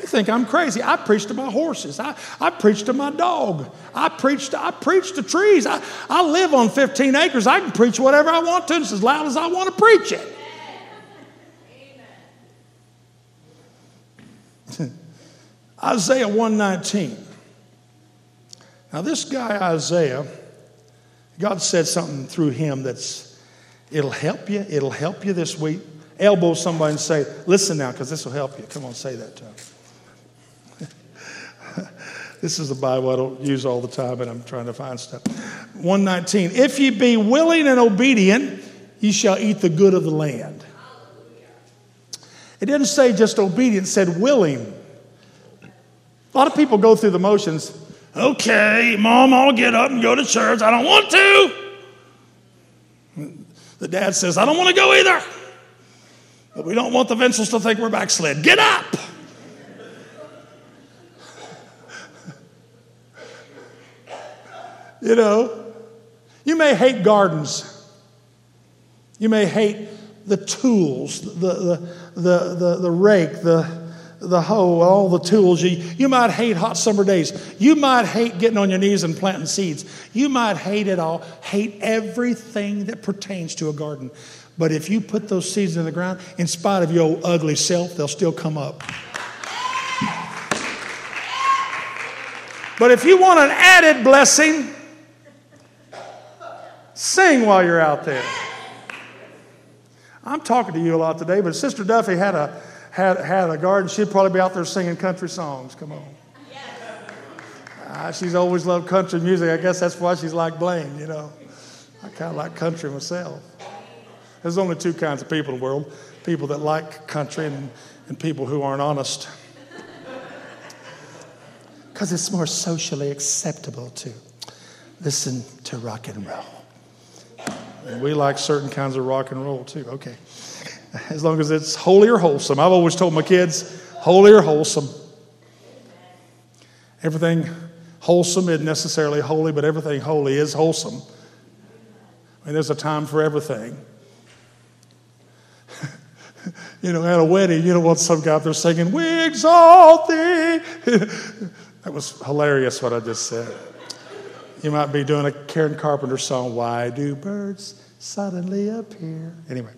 You think I'm crazy. I preach to my horses. I, I preach to my dog. I preach to, I preach to trees. I, I live on 15 acres. I can preach whatever I want to. It's as loud as I want to preach it. Isaiah 119. Now, this guy, Isaiah, God said something through him that's It'll help you. It'll help you this week. Elbow somebody and say, listen now, because this will help you. Come on, say that to them. This is the Bible I don't use all the time, and I'm trying to find stuff. 119. If ye be willing and obedient, ye shall eat the good of the land. It didn't say just obedient, said willing. A lot of people go through the motions. Okay, mom, I'll get up and go to church. I don't want to. The dad says, I don't want to go either. But we don't want the Vincels to think we're backslid. Get up! You know, you may hate gardens. You may hate the tools, the, the, the, the, the rake, the, the hoe, all the tools. You, you might hate hot summer days. You might hate getting on your knees and planting seeds. You might hate it all, hate everything that pertains to a garden. But if you put those seeds in the ground, in spite of your ugly self, they'll still come up. But if you want an added blessing, sing while you're out there. I'm talking to you a lot today, but Sister Duffy had a had, had a garden, she'd probably be out there singing country songs. Come on. Uh, she's always loved country music. I guess that's why she's like Blaine, you know. I kind of like country myself. There's only two kinds of people in the world people that like country and, and people who aren't honest. Because it's more socially acceptable to listen to rock and roll. And we like certain kinds of rock and roll too. Okay as long as it's holy or wholesome. I've always told my kids, holy or wholesome. Everything wholesome isn't necessarily holy, but everything holy is wholesome. I mean, there's a time for everything. you know, at a wedding, you don't want some guy up there singing, We exalt thee. that was hilarious what I just said. You might be doing a Karen Carpenter song, Why Do Birds Suddenly Appear? Anyway.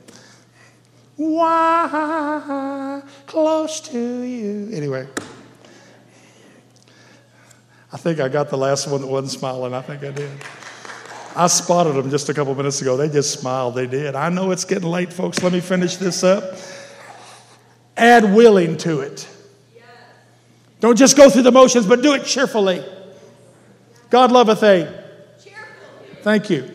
Why close to you? Anyway, I think I got the last one that wasn't smiling. I think I did. I spotted them just a couple minutes ago. They just smiled. They did. I know it's getting late, folks. Let me finish this up. Add willing to it. Don't just go through the motions, but do it cheerfully. God loveth a. Thank you.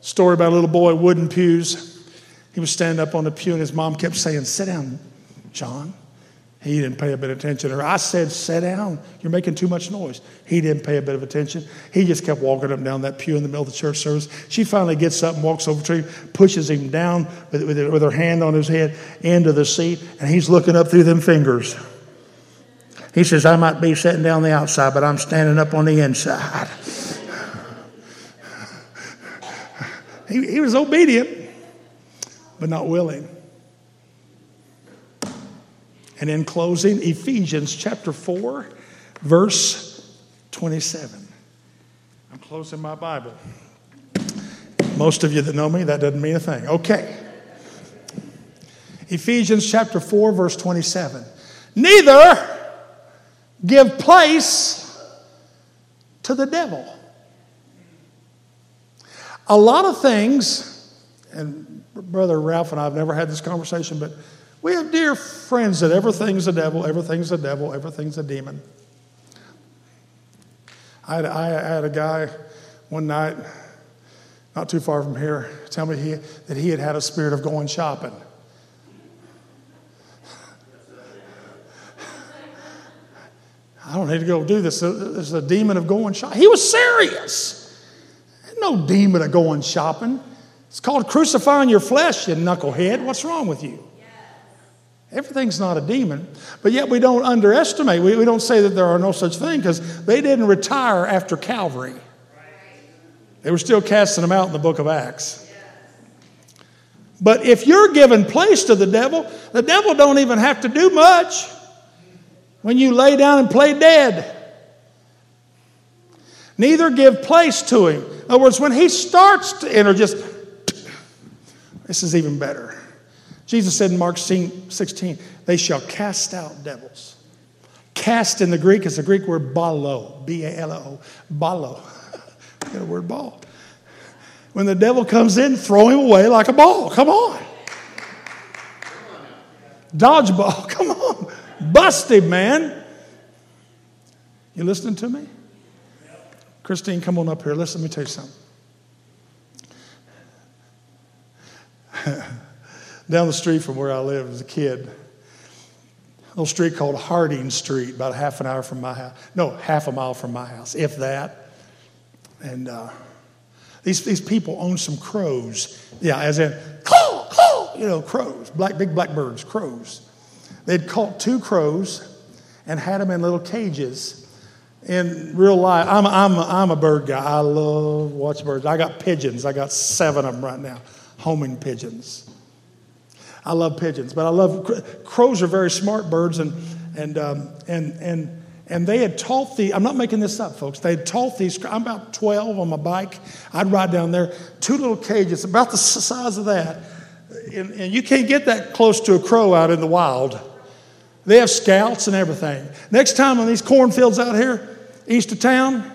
Story about a little boy, wooden pews. He was standing up on the pew, and his mom kept saying, Sit down, John. He didn't pay a bit of attention. Or I said, Sit down. You're making too much noise. He didn't pay a bit of attention. He just kept walking up and down that pew in the middle of the church service. She finally gets up and walks over to him, pushes him down with, with, with her hand on his head into the seat, and he's looking up through them fingers. He says, I might be sitting down the outside, but I'm standing up on the inside. he, he was obedient but not willing. And in closing, Ephesians chapter 4, verse 27. I'm closing my Bible. Most of you that know me, that doesn't mean a thing. Okay. Ephesians chapter 4, verse 27. Neither give place to the devil. A lot of things, and Brother Ralph and I have never had this conversation, but we have dear friends that everything's a devil, everything's a devil, everything's a demon. I had, I had a guy one night, not too far from here, tell me he, that he had had a spirit of going shopping. I don't need to go do this. There's a demon of going shopping. He was serious. No demon of going shopping. It's called crucifying your flesh, you knucklehead. What's wrong with you? Everything's not a demon, but yet we don't underestimate. We, we don't say that there are no such thing because they didn't retire after Calvary. They were still casting them out in the book of Acts. But if you're giving place to the devil, the devil don't even have to do much when you lay down and play dead. Neither give place to him. In other words, when he starts to enter, just this is even better. Jesus said in Mark 16, they shall cast out devils. Cast in the Greek is the Greek word balo, B A L O, balo. Got a word ball. When the devil comes in, throw him away like a ball. Come on. Dodgeball. Come on. Bust him, man. You listening to me? Christine, come on up here. Listen, let me tell you something. down the street from where I lived as a kid. A little street called Harding Street, about half an hour from my house. No, half a mile from my house, if that. And uh, these, these people own some crows. Yeah, as in, caw, caw, you know, crows, black, big black birds, crows. They'd caught two crows and had them in little cages. In real life, I'm, I'm, I'm a bird guy. I love watch birds. I got pigeons. I got seven of them right now, homing pigeons. I love pigeons, but I love crows are very smart birds, and and um, and and and they had taught the. I'm not making this up, folks. They had taught these. I'm about 12 on my bike. I'd ride down there, two little cages, about the size of that, and, and you can't get that close to a crow out in the wild. They have scouts and everything. Next time on these cornfields out here, east of town,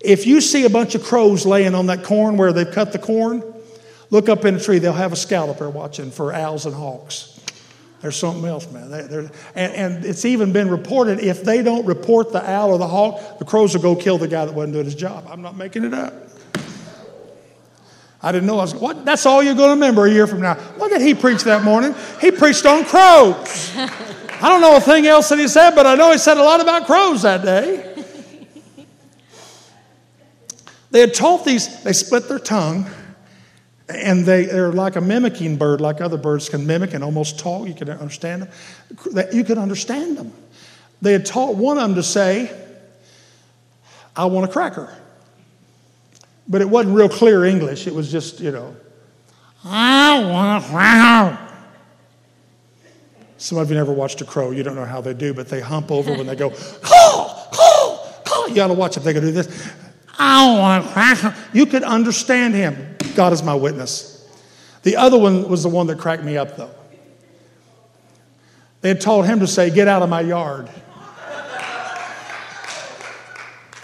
if you see a bunch of crows laying on that corn where they've cut the corn, Look up in a tree, they'll have a scout up there watching for owls and hawks. There's something else, man. They, and, and, it's even been reported if they don't report the owl or the hawk, the crows will go kill the guy that wasn't doing his job. I'm not making it up. I didn't know I was. What? That's all you're going to remember a year from now. What did he preach that morning? He preached on crows. I don't know a thing else that he said, but I know he said a lot about crows that day. They had taught these. They split their tongue and they, they're like a mimicking bird, like other birds can mimic and almost talk. You can understand them. That You can understand them. They had taught one of them to say, I want a cracker. But it wasn't real clear English. It was just, you know, I want a cracker. Some of you never watched a crow. You don't know how they do, but they hump over when they go. You got to watch if they can do this. I want a cracker. You could understand him. God is my witness. The other one was the one that cracked me up, though. They had told him to say, Get out of my yard.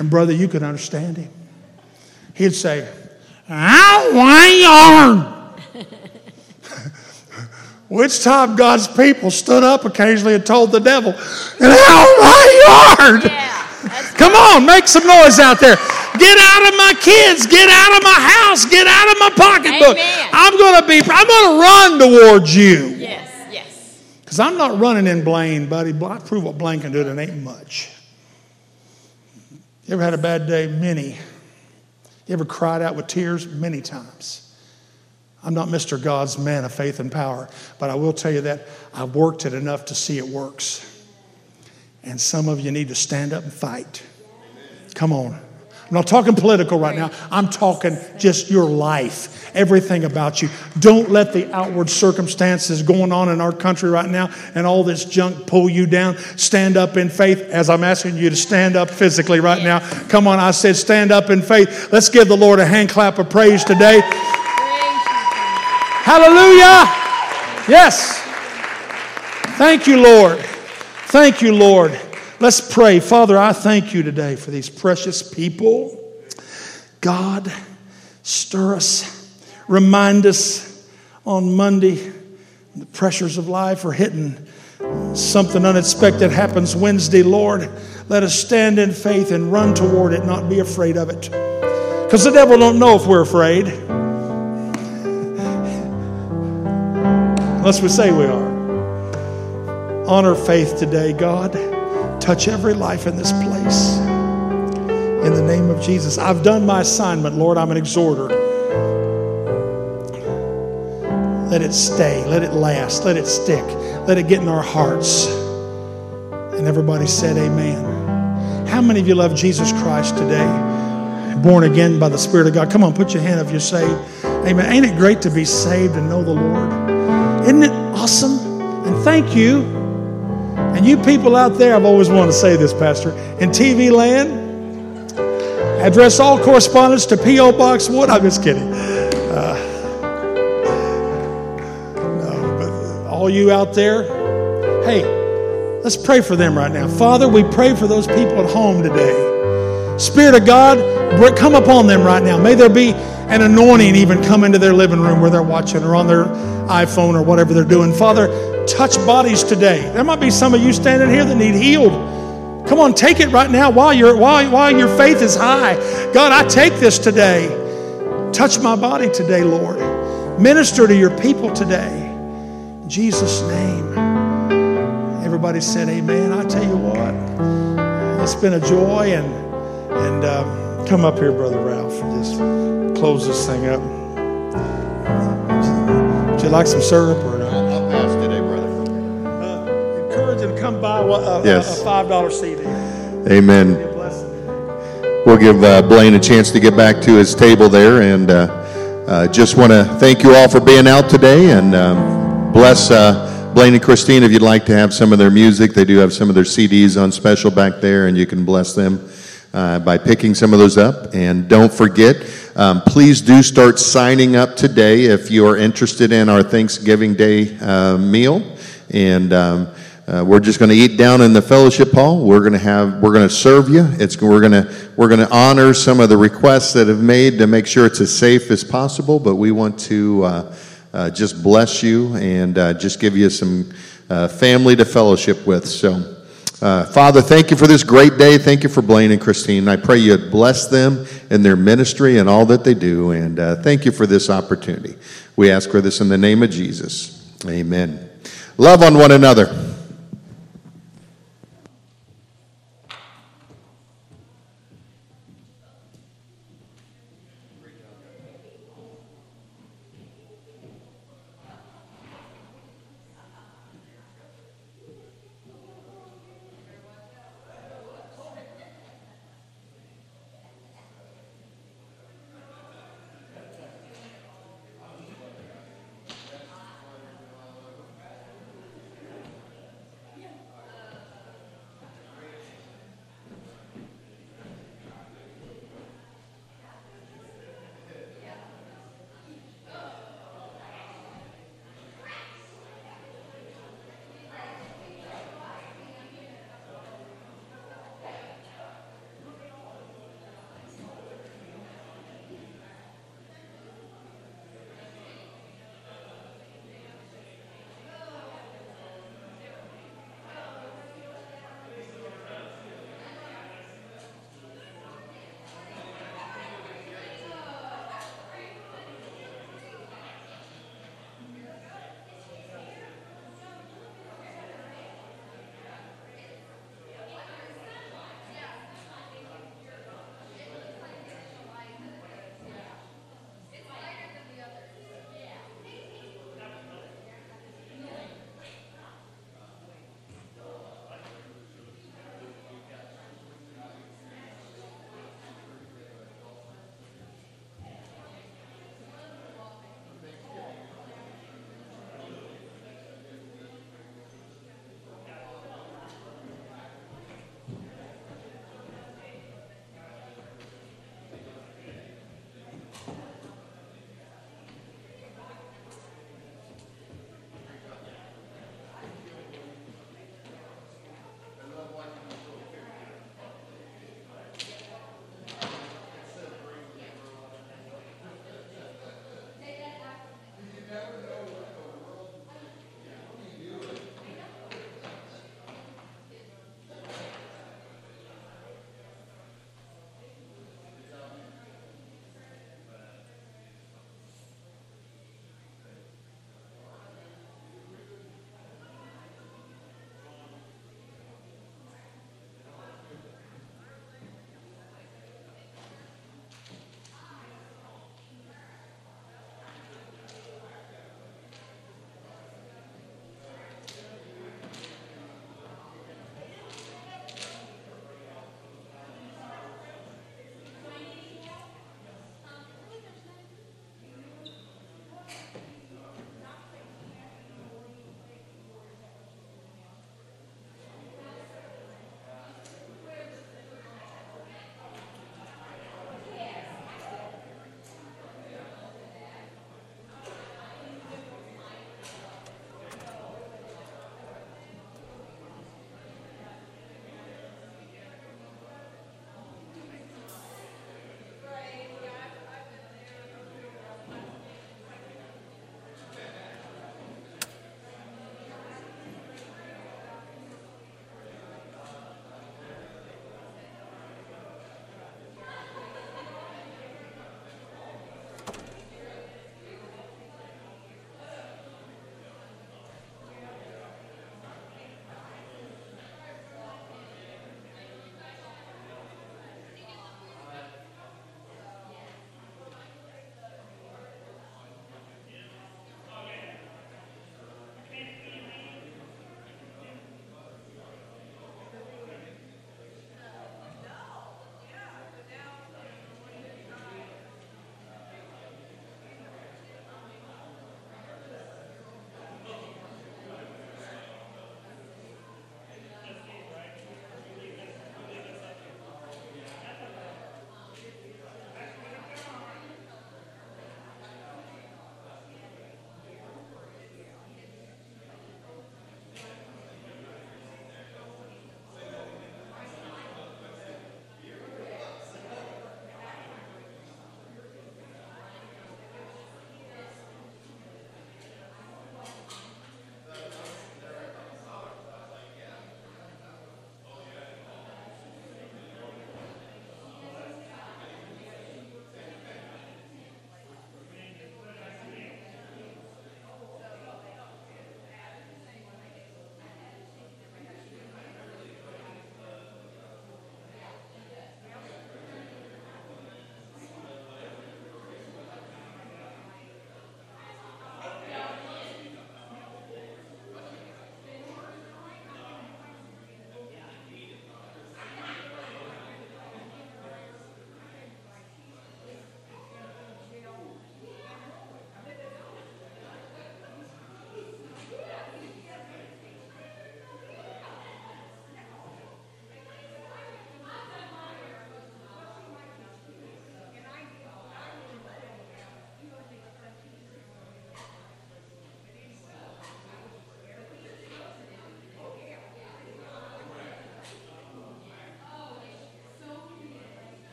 And, brother, you could understand him. He'd say, Out of my yard. Which time God's people stood up occasionally and told the devil, Get out my yard. Yeah. Come on, make some noise out there. Get out of my kids. Get out of my house. Get out of my pocketbook. Amen. I'm going to be, I'm going to run towards you. Yes, yes. Because I'm not running in Blaine, buddy. I prove what Blaine can do. It ain't much. You ever had a bad day? Many. You ever cried out with tears? Many times. I'm not Mr. God's man of faith and power, but I will tell you that I've worked it enough to see it works. And some of you need to stand up and fight. Come on. I'm not talking political right now. I'm talking just your life, everything about you. Don't let the outward circumstances going on in our country right now and all this junk pull you down. Stand up in faith as I'm asking you to stand up physically right now. Come on, I said stand up in faith. Let's give the Lord a hand clap of praise today. Hallelujah. Yes. Thank you, Lord. Thank you, Lord. Let's pray. Father, I thank you today for these precious people. God, stir us, remind us on Monday the pressures of life are hitting. Something unexpected happens Wednesday, Lord. Let us stand in faith and run toward it, not be afraid of it. Because the devil don't know if we're afraid. Unless we say we are honor faith today, God. Touch every life in this place. In the name of Jesus. I've done my assignment, Lord. I'm an exhorter. Let it stay. Let it last. Let it stick. Let it get in our hearts. And everybody said, Amen. How many of you love Jesus Christ today? Born again by the Spirit of God. Come on, put your hand if you're saved. Amen. Ain't it great to be saved and know the Lord? Isn't it awesome? And thank you and you people out there, I've always wanted to say this, Pastor. In TV land, address all correspondence to P.O. Box Wood. I'm just kidding. Uh, no, but all you out there, hey, let's pray for them right now. Father, we pray for those people at home today. Spirit of God, come upon them right now. May there be an anointing even come into their living room where they're watching or on their iPhone or whatever they're doing. Father, touch bodies today. There might be some of you standing here that need healed. Come on, take it right now while, you while, while your faith is high. God, I take this today. Touch my body today, Lord. Minister to your people today. In Jesus' name. Everybody said amen. I tell you what, it's been a joy. And, and um, Come up here, Brother Ralph, and just close this thing up. Would you like some syrup or not? I'll pass today, brother. Uh, encourage them to come buy uh, a, yes. a $5 CD. Amen. We'll give uh, Blaine a chance to get back to his table there. And uh, uh just want to thank you all for being out today and um, bless. Uh, Blaine and Christine, if you'd like to have some of their music, they do have some of their CDs on special back there, and you can bless them uh, by picking some of those up. And don't forget, um, please do start signing up today if you are interested in our Thanksgiving Day uh, meal, and. Um, uh, we're just going to eat down in the fellowship hall. We're going to have we're going to serve you. It's we're going to we're going to honor some of the requests that have made to make sure it's as safe as possible. But we want to uh, uh, just bless you and uh, just give you some uh, family to fellowship with. So. Uh, Father, thank you for this great day. Thank you for Blaine and Christine. I pray you bless them in their ministry and all that they do. And uh, thank you for this opportunity. We ask for this in the name of Jesus. Amen. Love on one another.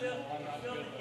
Fill, fill